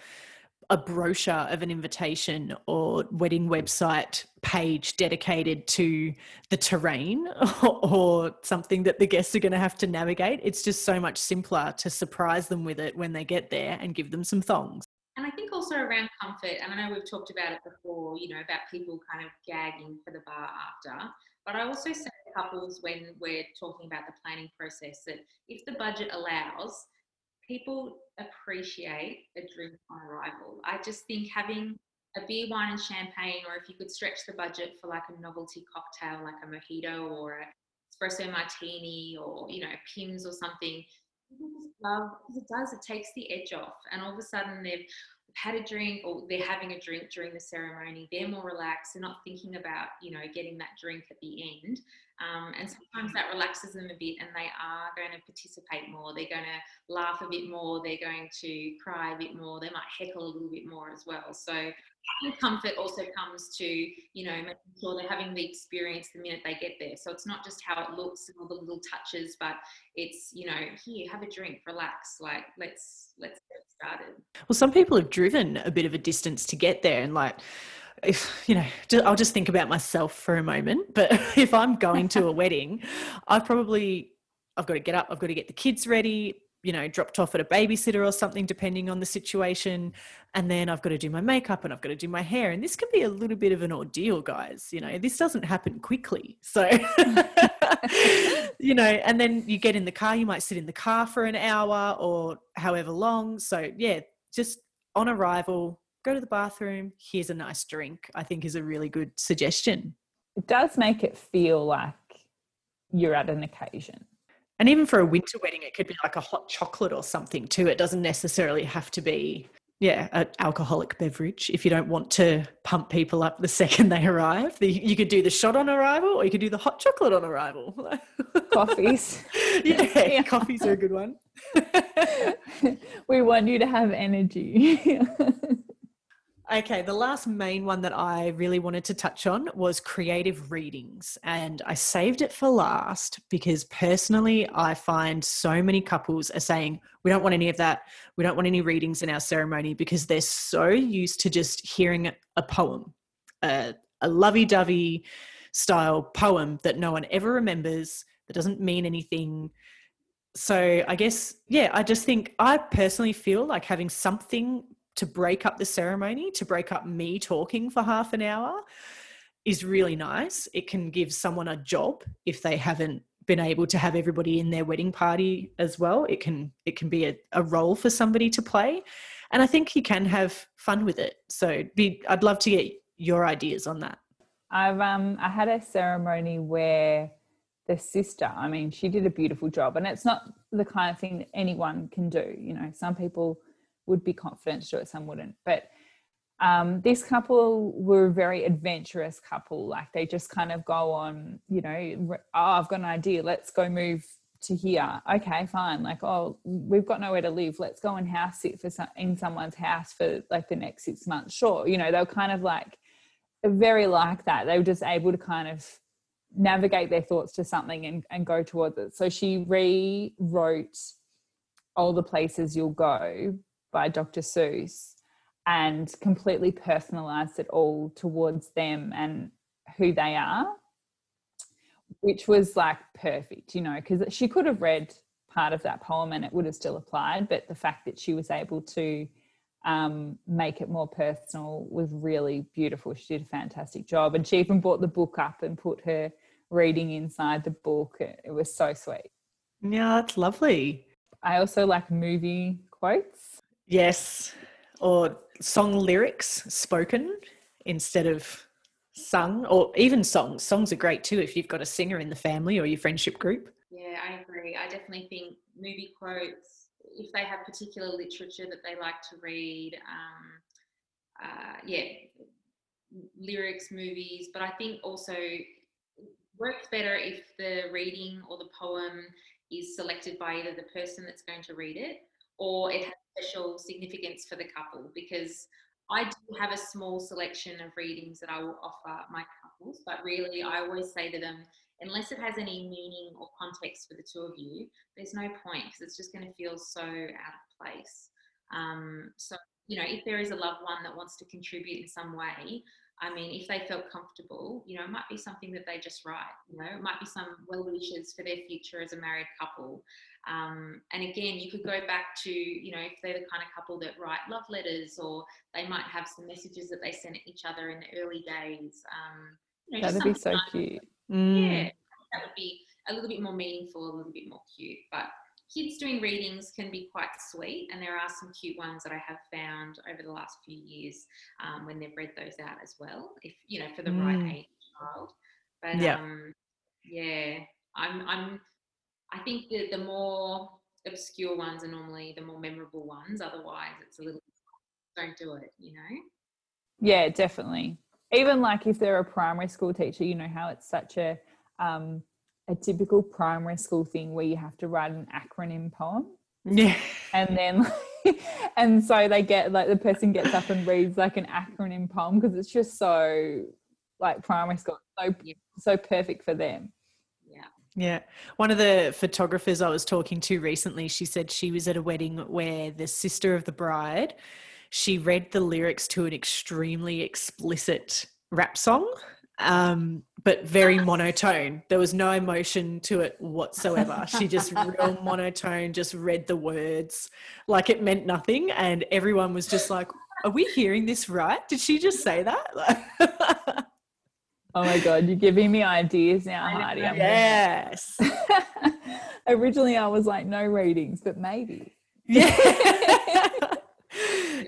a brochure of an invitation or wedding website page dedicated to the terrain or, something that the guests are going to have to navigate. It's just so much simpler to surprise them with it when they get there and give them some thongs. And I think also around comfort, and I know we've talked about it before, you know, about people kind of gagging for the bar after. But I also say to couples when we're talking about the planning process that if the budget allows, people appreciate a drink on arrival. I just think having a beer, wine, and champagne, or if you could stretch the budget for like a novelty cocktail like a mojito or a espresso martini or you know Pimm's or something, people just love because it does it takes the edge off and all of a sudden they've had a drink or they're having a drink during the ceremony they're more relaxed they're not thinking about you know getting that drink at the end um, and sometimes that relaxes them a bit and they are going to participate more. They're going to laugh a bit more they're going to cry a bit more they might heckle a little bit more as well. So comfort also comes to you know making sure they're having the experience the minute they get there. So it's not just how it looks and all the little touches but it's you know here have a drink relax like let's let's get started. Well some people have driven a bit of a distance to get there and like if you know i'll just think about myself for a moment but if i'm going to a wedding i've probably i've got to get up i've got to get the kids ready you know, dropped off at a babysitter or something, depending on the situation. And then I've got to do my makeup and I've got to do my hair. And this can be a little bit of an ordeal, guys. You know, this doesn't happen quickly. So, you know, and then you get in the car, you might sit in the car for an hour or however long. So, yeah, just on arrival, go to the bathroom, here's a nice drink, I think is a really good suggestion. It does make it feel like you're at an occasion. And even for a winter wedding, it could be like a hot chocolate or something too. It doesn't necessarily have to be, yeah, an alcoholic beverage. If you don't want to pump people up the second they arrive, you could do the shot on arrival or you could do the hot chocolate on arrival. Coffees. yeah, yeah, coffees are a good one. we want you to have energy. Okay, the last main one that I really wanted to touch on was creative readings. And I saved it for last because personally, I find so many couples are saying, we don't want any of that. We don't want any readings in our ceremony because they're so used to just hearing a poem, a, a lovey dovey style poem that no one ever remembers, that doesn't mean anything. So I guess, yeah, I just think I personally feel like having something to break up the ceremony, to break up me talking for half an hour is really nice. It can give someone a job if they haven't been able to have everybody in their wedding party as well. It can it can be a, a role for somebody to play. And I think you can have fun with it. So be I'd love to get your ideas on that. I've um I had a ceremony where the sister, I mean, she did a beautiful job. And it's not the kind of thing that anyone can do. You know, some people would be confident to do it, some wouldn't. But um, this couple were a very adventurous couple. Like they just kind of go on, you know, oh, I've got an idea. Let's go move to here. Okay, fine. Like, oh, we've got nowhere to live. Let's go and house sit for some, in someone's house for like the next six months. Sure. You know, they were kind of like very like that. They were just able to kind of navigate their thoughts to something and, and go towards it. So she rewrote All the Places You'll Go by Dr. Seuss and completely personalized it all towards them and who they are, which was like perfect, you know, because she could have read part of that poem and it would have still applied, but the fact that she was able to um, make it more personal was really beautiful. She did a fantastic job, and she even brought the book up and put her reading inside the book. It, it was so sweet. Yeah, that's lovely. I also like movie quotes. Yes, or song lyrics spoken instead of sung, or even songs. Songs are great too if you've got a singer in the family or your friendship group. Yeah, I agree. I definitely think movie quotes, if they have particular literature that they like to read, um, uh, yeah, lyrics, movies, but I think also works better if the reading or the poem is selected by either the person that's going to read it or it has special significance for the couple because I do have a small selection of readings that I will offer my couples, but really I always say to them, unless it has any meaning or context for the two of you, there's no point because it's just going to feel so out of place. Um, so, you know, if there is a loved one that wants to contribute in some way, I mean, if they felt comfortable, you know, it might be something that they just write, you know, it might be some well wishes for their future as a married couple. Um, and again, you could go back to, you know, if they're the kind of couple that write love letters or they might have some messages that they sent each other in the early days. Um, you know, That'd be so cute. Mm. Yeah, that would be a little bit more meaningful, a little bit more cute. But kids doing readings can be quite sweet, and there are some cute ones that I have found over the last few years um, when they've read those out as well. If you know, for the mm. right age child. But yeah, um, yeah, I'm I'm I think the, the more obscure ones are normally the more memorable ones. Otherwise, it's a little don't do it, you know? Yeah, definitely. Even like if they're a primary school teacher, you know how it's such a um, a typical primary school thing where you have to write an acronym poem. Yeah. And then and so they get like the person gets up and reads like an acronym poem because it's just so like primary school so so perfect for them. Yeah. Yeah. One of the photographers I was talking to recently, she said she was at a wedding where the sister of the bride, she read the lyrics to an extremely explicit rap song, um, but very monotone. There was no emotion to it whatsoever. She just real monotone, just read the words like it meant nothing. And everyone was just like, are we hearing this right? Did she just say that? Oh my god, you're giving me ideas now, Heidi. yes. Originally, I was like, no readings, but maybe. Yeah.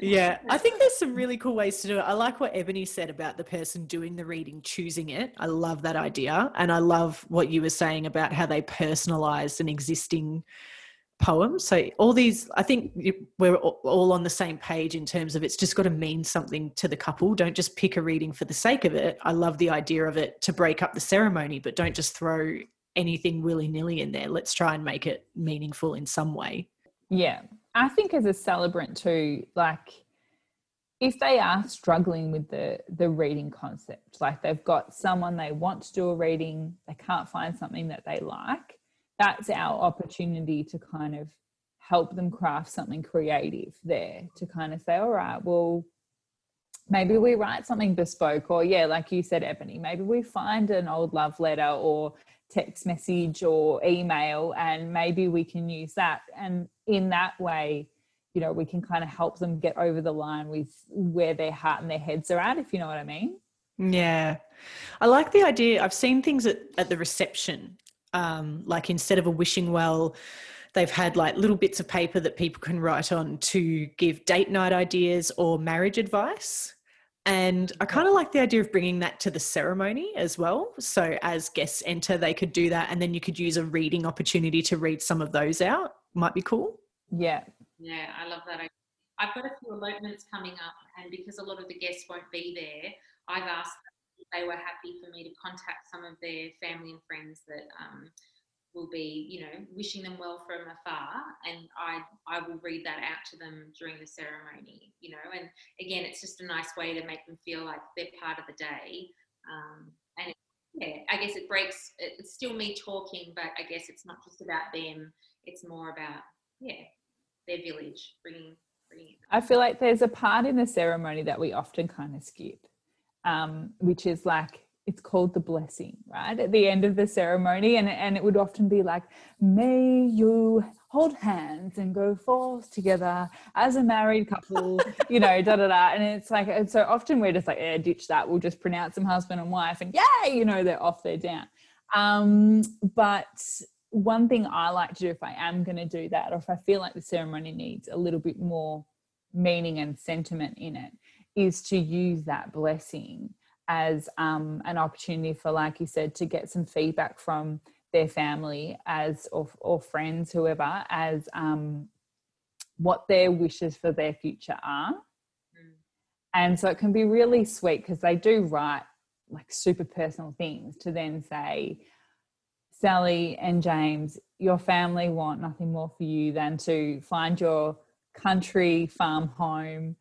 Yeah, I think there's some really cool ways to do it. I like what Ebony said about the person doing the reading choosing it. I love that idea. And I love what you were saying about how they personalized an existing poem. So all these, I think we're all on the same page in terms of it's just got to mean something to the couple. Don't just pick a reading for the sake of it. I love the idea of it to break up the ceremony, but don't just throw anything willy nilly in there. Let's try and make it meaningful in some way. Yeah. I think as a celebrant too, like if they are struggling with the the reading concept, like they've got someone they want to do a reading, they can't find something that they like, that's our opportunity to kind of help them craft something creative there to kind of say, all right, well, maybe we write something bespoke, or yeah, like you said, Ebony, maybe we find an old love letter or text message or email, and maybe we can use that. And in that way, you know, we can kind of help them get over the line with where their heart and their heads are at, if you know what I mean. Yeah. I like the idea. I've seen things at, at the reception um, like instead of a wishing well, they've had like little bits of paper that people can write on to give date night ideas or marriage advice. And I kind of like the idea of bringing that to the ceremony as well. So as guests enter, they could do that, and then you could use a reading opportunity to read some of those out. Might be cool. Yeah. Yeah, I love that. I've got a few elopements coming up, and because a lot of the guests won't be there, I've asked if they were happy for me to contact some of their family and friends that um, will be, you know, wishing them well from afar, and I I will read that out to them during the ceremony, you know. And again, it's just a nice way to make them feel like they're part of the day. Um, and it, yeah, I guess it breaks. It's still me talking, but I guess it's not just about them. It's more about yeah, their village, bringing bringing. I feel like there's a part in the ceremony that we often kind of skip, um, which is like it's called the blessing, right? At the end of the ceremony. And, and it would often be like, may you hold hands and go forth together as a married couple, you know, da da da. And it's like, and so often we're just like, yeah, ditch that. We'll just pronounce them husband and wife and yay, you know, they're off, they're down. Um, but one thing I like to do if I am going to do that, or if I feel like the ceremony needs a little bit more meaning and sentiment in it, is to use that blessing as um, an opportunity for, like you said, to get some feedback from their family as or, or friends, whoever, as um, what their wishes for their future are. Mm. And so it can be really sweet because they do write like super personal things to then say, Sally and James, your family want nothing more for you than to find your country farm home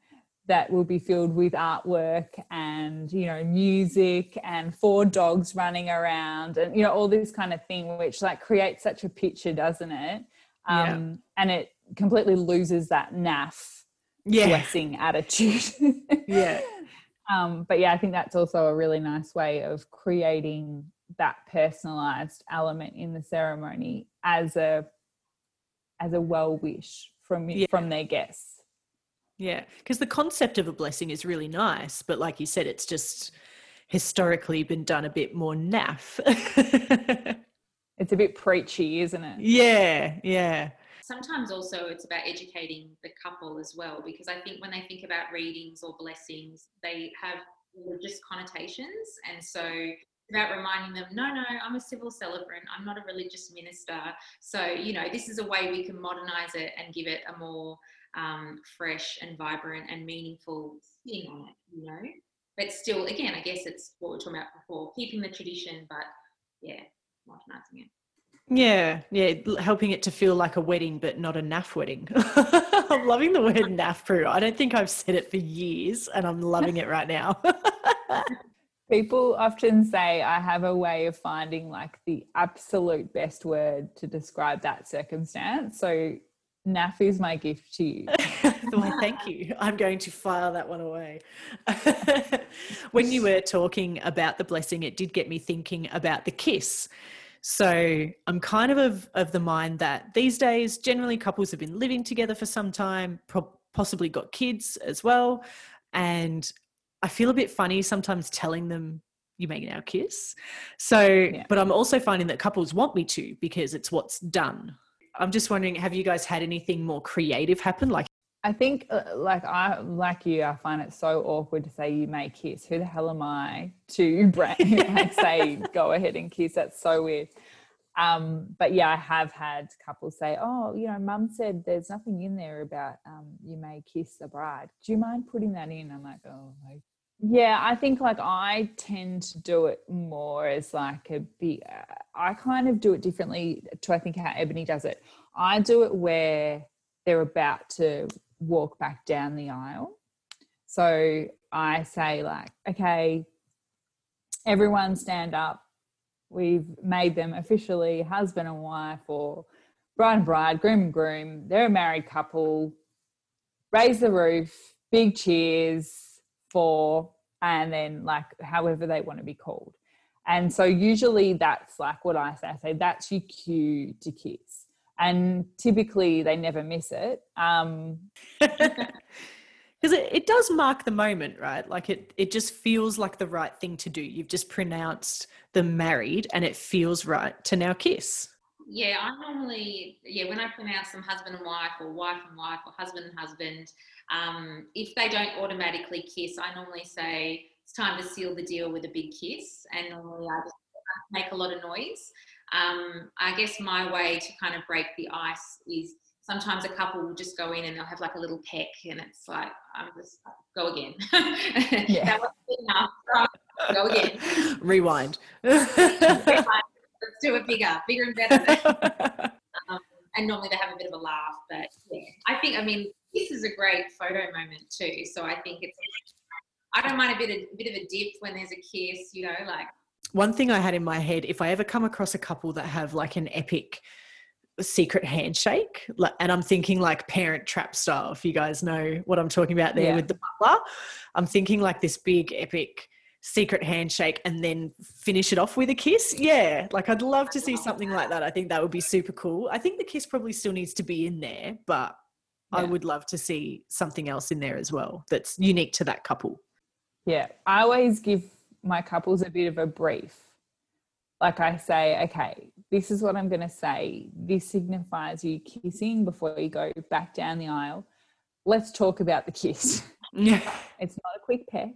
that will be filled with artwork and you know music and four dogs running around and you know all this kind of thing which like creates such a picture doesn't it um yeah. and it completely loses that naff yeah. blessing attitude yeah um but yeah i think that's also a really nice way of creating that personalized element in the ceremony as a as a well wish from yeah. from their guests yeah, because the concept of a blessing is really nice, but like you said, it's just historically been done a bit more naff. it's a bit preachy, isn't it? Yeah, yeah. Sometimes also it's about educating the couple as well, because I think when they think about readings or blessings, they have religious connotations. And so about reminding them, no, no, I'm a civil celebrant. I'm not a religious minister. So, you know, this is a way we can modernize it and give it a more um, fresh and vibrant and meaningful spin on it, you know. But still, again, I guess it's what we are talking about before, keeping the tradition, but yeah, modernizing it. Yeah, yeah, helping it to feel like a wedding, but not a naff wedding. I'm loving the word naff, Prue. I don't think I've said it for years, and I'm loving it right now. People often say I have a way of finding like the absolute best word to describe that circumstance. So Naff is my gift to you. thank you. I'm going to file that one away. when you were talking about the blessing, it did get me thinking about the kiss. So I'm kind of, of of, the mind that these days, generally, couples have been living together for some time, pro- possibly got kids as well. And I feel a bit funny sometimes telling them you may now kiss. So, yeah. but I'm also finding that couples want me to because it's what's done I'm just wondering, have you guys had anything more creative happen? Like, I think, uh, like I, like you, I find it so awkward to say you may kiss. Who the hell am I to like say go ahead and kiss? That's so weird. Um, but yeah, I have had couples say, "Oh, you know, Mum said there's nothing in there about um, you may kiss the bride. Do you mind putting that in?" I'm like, "Oh, yeah, I think like I tend to do it more as like a big, uh, I kind of do it differently to I think how Ebony does it. I do it where they're about to walk back down the aisle. So I say, like, okay, everyone stand up. We've made them officially husband and wife or bride and bride, groom and groom. They're a married couple. Raise the roof, big cheers for and then like however they want to be called. And so usually that's like what I say. I say that's your cue to kiss. And typically they never miss it. Um, because it, it does mark the moment right like it it just feels like the right thing to do you've just pronounced them married and it feels right to now kiss yeah i normally yeah when i pronounce them husband and wife or wife and wife or husband and husband um, if they don't automatically kiss i normally say it's time to seal the deal with a big kiss and normally i just make a lot of noise. Um, i guess my way to kind of break the ice is sometimes a couple will just go in and they'll have like a little peck and it's like i'm just go again. Yeah. that wasn't enough. Go again. Rewind. Let's do it bigger bigger and better and normally they have a bit of a laugh but yeah. i think i mean this is a great photo moment too so i think it's i don't mind a bit of a bit of a dip when there's a kiss you know like one thing i had in my head if i ever come across a couple that have like an epic secret handshake and i'm thinking like parent trap style if you guys know what i'm talking about there yeah. with the butler. I'm thinking like this big epic secret handshake and then finish it off with a kiss yeah like i'd love to see something like that i think that would be super cool i think the kiss probably still needs to be in there but yeah. i would love to see something else in there as well that's unique to that couple yeah i always give my couples a bit of a brief like i say okay this is what I'm going to say. This signifies you kissing before you go back down the aisle. Let's talk about the kiss. Yeah. It's not a quick peck.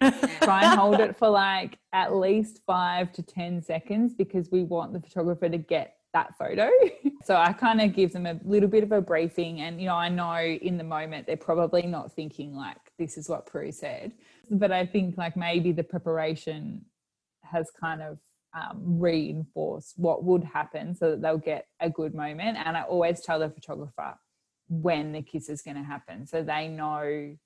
Try and hold it for like at least five to 10 seconds because we want the photographer to get that photo. so I kind of give them a little bit of a briefing. And, you know, I know in the moment they're probably not thinking like, this is what Prue said. But I think like maybe the preparation has kind of um, reinforce what would happen so that they'll get a good moment. And I always tell the photographer when the kiss is going to happen so they know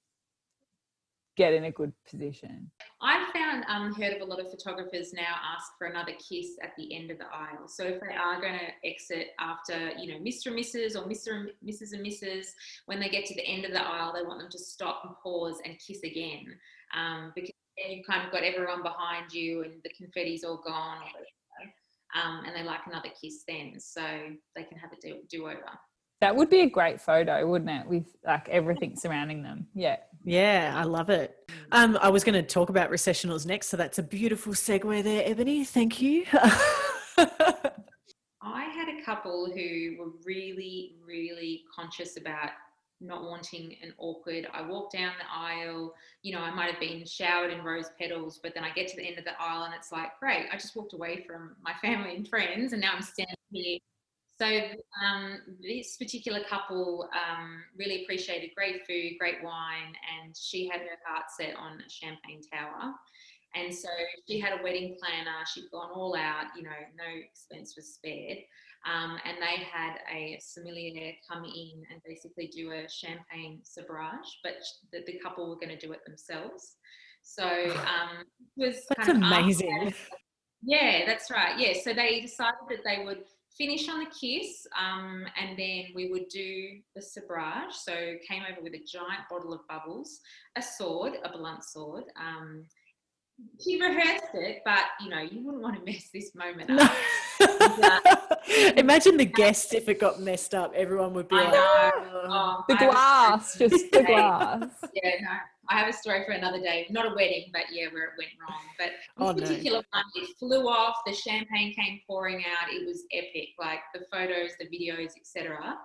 get in a good position. I've found um, heard of a lot of photographers now ask for another kiss at the end of the aisle. So if they are going to exit after, you know, Mr. and Mrs. or Mr. and Mrs. and Mrs. When they get to the end of the aisle, they want them to stop and pause and kiss again um, because you've kind of got everyone behind you and the confetti's all gone um, and they like another kiss then so they can have a do, do over that would be a great photo wouldn't it with like everything surrounding them yeah yeah i love it um, i was going to talk about recessionals next so that's a beautiful segue there ebony thank you i had a couple who were really really conscious about not wanting an awkward. I walk down the aisle, you know, I might have been showered in rose petals, but then I get to the end of the aisle and it's like, great, I just walked away from my family and friends and now I'm standing here. So um, this particular couple um, really appreciated great food, great wine, and she had her heart set on a champagne tower. And so she had a wedding planner. She'd gone all out, you know, no expense was spared. Um, and they had a sommelier come in and basically do a champagne sabrage, but the, the couple were going to do it themselves. So um, it was that's amazing. Yeah, that's right. Yeah, so they decided that they would finish on the kiss, um, and then we would do the sabrage. So came over with a giant bottle of bubbles, a sword, a blunt sword. Um, she rehearsed it, but you know, you wouldn't want to mess this moment up. Imagine the guests if it got messed up. Everyone would be I like, oh, oh, the glass, just the glass. Yeah, no. I have a story for another day. Not a wedding, but yeah, where it went wrong. But this oh, particular no. one, it flew off. The champagne came pouring out. It was epic. Like the photos, the videos, etc.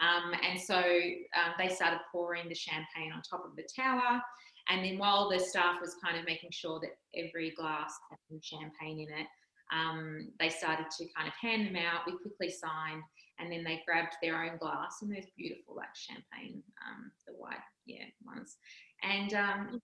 Um, and so um, they started pouring the champagne on top of the tower. And then while the staff was kind of making sure that every glass had some champagne in it, um, they started to kind of hand them out. We quickly signed, and then they grabbed their own glass and those beautiful like champagne, um, the white yeah ones, and um,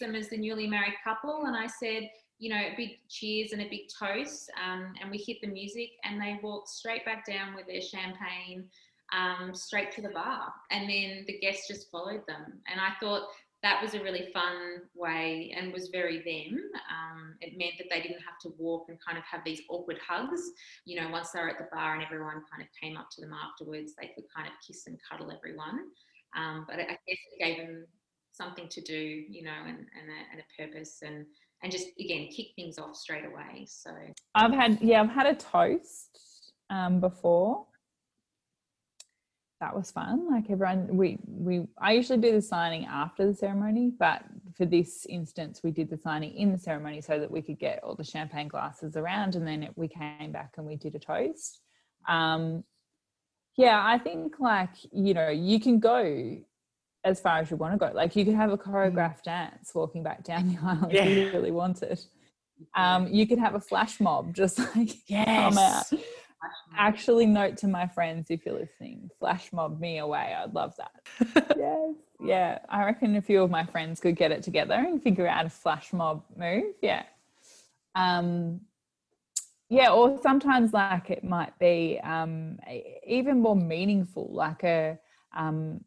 them as the newly married couple. And I said, you know, a big cheers and a big toast, um, and we hit the music, and they walked straight back down with their champagne. Um, straight to the bar, and then the guests just followed them. And I thought that was a really fun way and was very them. Um, it meant that they didn't have to walk and kind of have these awkward hugs. You know, once they were at the bar and everyone kind of came up to them afterwards, they could kind of kiss and cuddle everyone. Um, but I guess it gave them something to do, you know, and, and, a, and a purpose and and just again kick things off straight away. So I've had yeah, I've had a toast um, before that was fun. Like everyone, we we I usually do the signing after the ceremony, but for this instance, we did the signing in the ceremony so that we could get all the champagne glasses around, and then it, we came back and we did a toast. Um, yeah, I think like you know you can go as far as you want to go. Like you could have a mm. choreographed dance walking back down the aisle yeah. if you really wanted. Um, you could have a flash mob just like yes. come out actually note to my friends if you're listening flash mob me away i'd love that yes yeah i reckon a few of my friends could get it together and figure out a flash mob move yeah um yeah or sometimes like it might be um even more meaningful like a um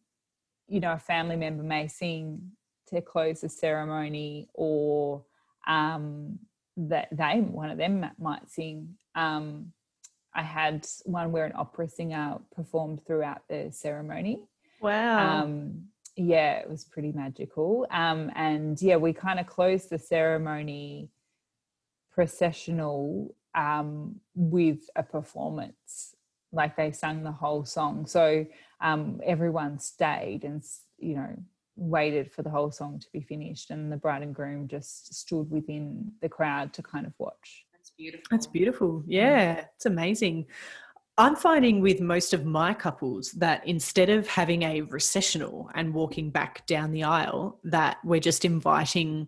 you know a family member may sing to close the ceremony or um that they one of them might sing um I had one where an opera singer performed throughout the ceremony. Wow. Um, yeah, it was pretty magical. Um, and yeah, we kind of closed the ceremony processional um, with a performance. Like they sang the whole song. So um, everyone stayed and, you know, waited for the whole song to be finished. And the bride and groom just stood within the crowd to kind of watch that's beautiful. That's beautiful. Yeah, it's amazing. I'm finding with most of my couples that instead of having a recessional and walking back down the aisle, that we're just inviting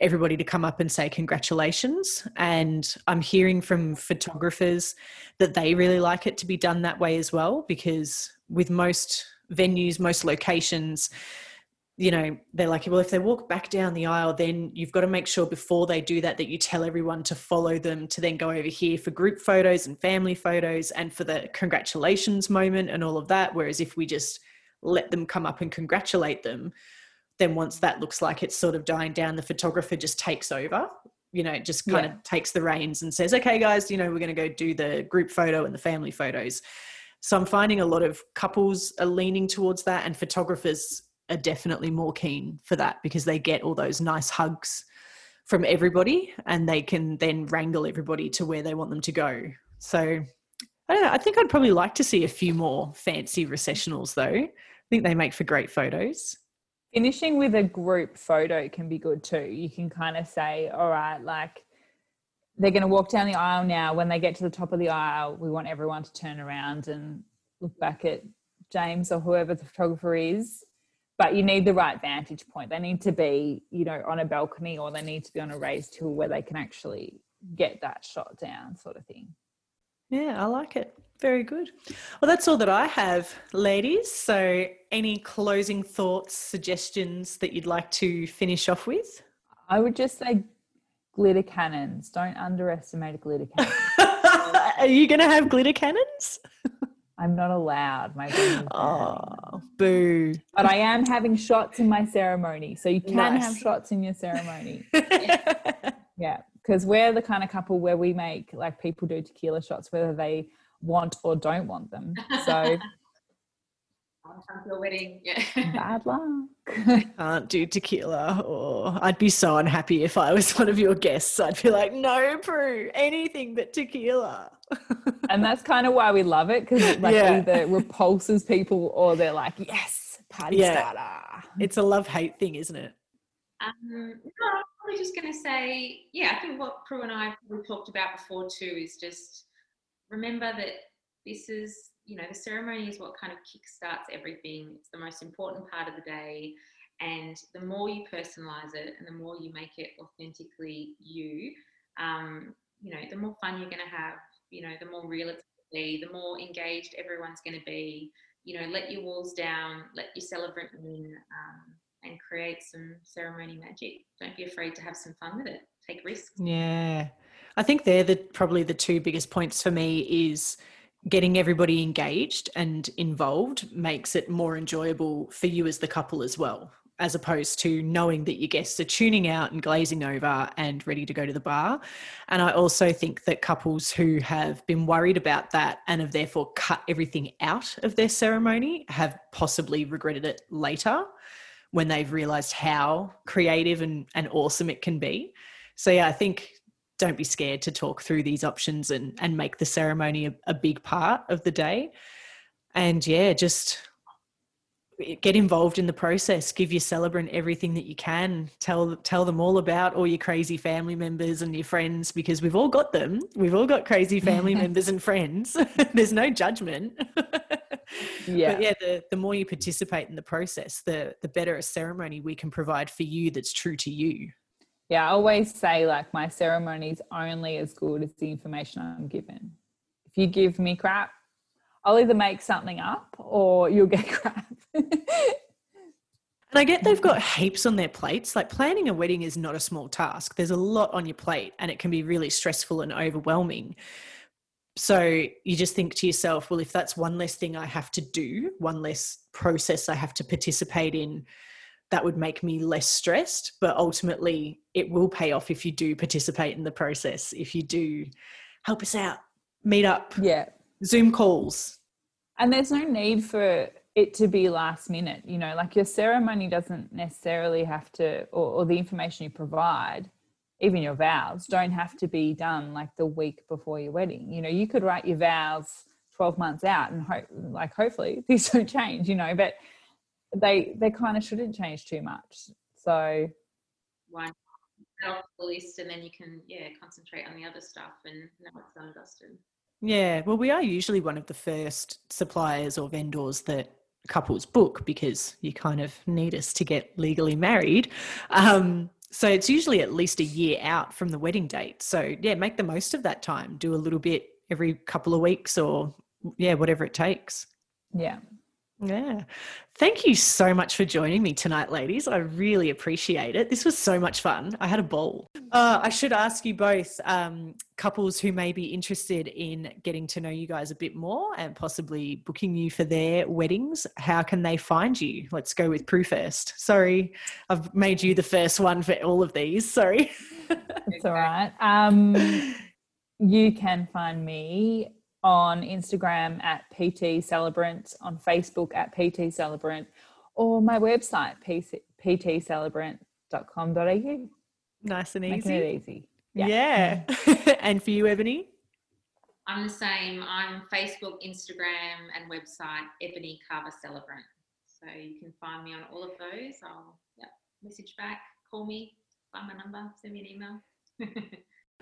everybody to come up and say congratulations. And I'm hearing from photographers that they really like it to be done that way as well, because with most venues, most locations, you know they're like well if they walk back down the aisle then you've got to make sure before they do that that you tell everyone to follow them to then go over here for group photos and family photos and for the congratulations moment and all of that whereas if we just let them come up and congratulate them then once that looks like it's sort of dying down the photographer just takes over you know just kind yeah. of takes the reins and says okay guys you know we're going to go do the group photo and the family photos so i'm finding a lot of couples are leaning towards that and photographers are definitely more keen for that because they get all those nice hugs from everybody and they can then wrangle everybody to where they want them to go. So I don't know. I think I'd probably like to see a few more fancy recessionals though. I think they make for great photos. Finishing with a group photo can be good too. You can kind of say, all right, like they're going to walk down the aisle now. When they get to the top of the aisle, we want everyone to turn around and look back at James or whoever the photographer is but you need the right vantage point. They need to be, you know, on a balcony or they need to be on a raised hill where they can actually get that shot down, sort of thing. Yeah, I like it. Very good. Well, that's all that I have, ladies. So, any closing thoughts, suggestions that you'd like to finish off with? I would just say glitter cannons. Don't underestimate a glitter cannon. Are you going to have glitter cannons? I'm not allowed. My oh, boo! But I am having shots in my ceremony, so you can nice. have shots in your ceremony. yeah, because we're the kind of couple where we make like people do tequila shots whether they want or don't want them. So come to a wedding. Yeah. Bad luck. I can't do tequila, or I'd be so unhappy if I was one of your guests. I'd be like, no, Prue, anything but tequila. and that's kind of why we love it because it like yeah. either repulses people or they're like, yes, party yeah. starter. It's a love hate thing, isn't it? Um, no, I'm probably just going to say, yeah, I think what Prue and I we talked about before too is just remember that this is you know, the ceremony is what kind of kickstarts everything. It's the most important part of the day. And the more you personalize it and the more you make it authentically you, um, you know, the more fun you're going to have, you know, the more real it's going to be, the more engaged everyone's going to be. You know, let your walls down, let your celebrant in, um, and create some ceremony magic. Don't be afraid to have some fun with it. Take risks. Yeah. I think they're the probably the two biggest points for me is getting everybody engaged and involved makes it more enjoyable for you as the couple as well as opposed to knowing that your guests are tuning out and glazing over and ready to go to the bar. And I also think that couples who have been worried about that and have therefore cut everything out of their ceremony have possibly regretted it later when they've realized how creative and, and awesome it can be. So, yeah, I think don't be scared to talk through these options and, and make the ceremony a, a big part of the day. and yeah, just get involved in the process. Give your celebrant everything that you can. Tell tell them all about all your crazy family members and your friends because we've all got them. We've all got crazy family members and friends. There's no judgment. Yeah. but yeah the, the more you participate in the process the the better a ceremony we can provide for you that's true to you yeah i always say like my ceremony is only as good as the information i'm given if you give me crap I'll either make something up or you'll get crap. and I get they've got heaps on their plates. Like planning a wedding is not a small task. There's a lot on your plate and it can be really stressful and overwhelming. So you just think to yourself, well, if that's one less thing I have to do, one less process I have to participate in, that would make me less stressed. But ultimately, it will pay off if you do participate in the process, if you do help us out, meet up. Yeah Zoom calls. And there's no need for it to be last minute. You know, like your ceremony doesn't necessarily have to, or, or the information you provide, even your vows, don't have to be done like the week before your wedding. You know, you could write your vows 12 months out and hope, like, hopefully these don't change, you know, but they, they kind of shouldn't change too much. So, one off the list and then you can yeah concentrate on the other stuff and now it's done dusted yeah, well, we are usually one of the first suppliers or vendors that couples book because you kind of need us to get legally married. Um, so it's usually at least a year out from the wedding date. So yeah, make the most of that time. Do a little bit every couple of weeks or yeah, whatever it takes. Yeah. Yeah. Thank you so much for joining me tonight, ladies. I really appreciate it. This was so much fun. I had a ball. Uh, I should ask you both, um, couples who may be interested in getting to know you guys a bit more and possibly booking you for their weddings, how can they find you? Let's go with Prue first. Sorry, I've made you the first one for all of these. Sorry. it's all right. Um, you can find me on Instagram at PT Celebrant, on Facebook at PT Celebrant, or my website, ptcelebrant.com.au. Nice and easy. Making it easy. Yeah. yeah. Mm. and for you, Ebony? I'm the same. I'm Facebook, Instagram, and website, Ebony Carver Celebrant. So you can find me on all of those. I'll yeah, message back, call me, find my number, send me an email.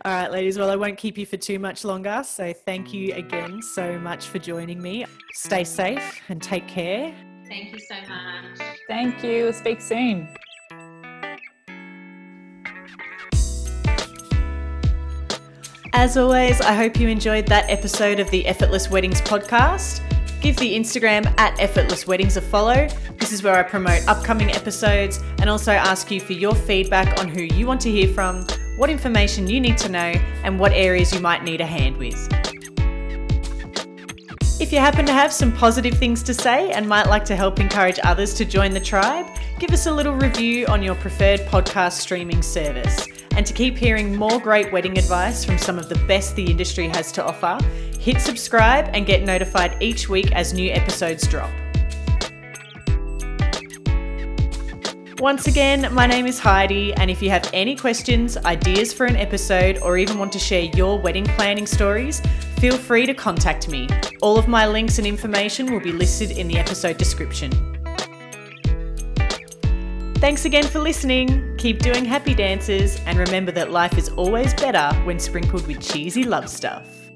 All right, ladies. Well, I won't keep you for too much longer. So, thank you again so much for joining me. Stay safe and take care. Thank you so much. Thank you. speak soon. As always, I hope you enjoyed that episode of the Effortless Weddings podcast. Give the Instagram at Effortless Weddings a follow. This is where I promote upcoming episodes and also ask you for your feedback on who you want to hear from what information you need to know, and what areas you might need a hand with. If you happen to have some positive things to say and might like to help encourage others to join the tribe, give us a little review on your preferred podcast streaming service. And to keep hearing more great wedding advice from some of the best the industry has to offer, hit subscribe and get notified each week as new episodes drop. Once again, my name is Heidi, and if you have any questions, ideas for an episode, or even want to share your wedding planning stories, feel free to contact me. All of my links and information will be listed in the episode description. Thanks again for listening. Keep doing happy dances, and remember that life is always better when sprinkled with cheesy love stuff.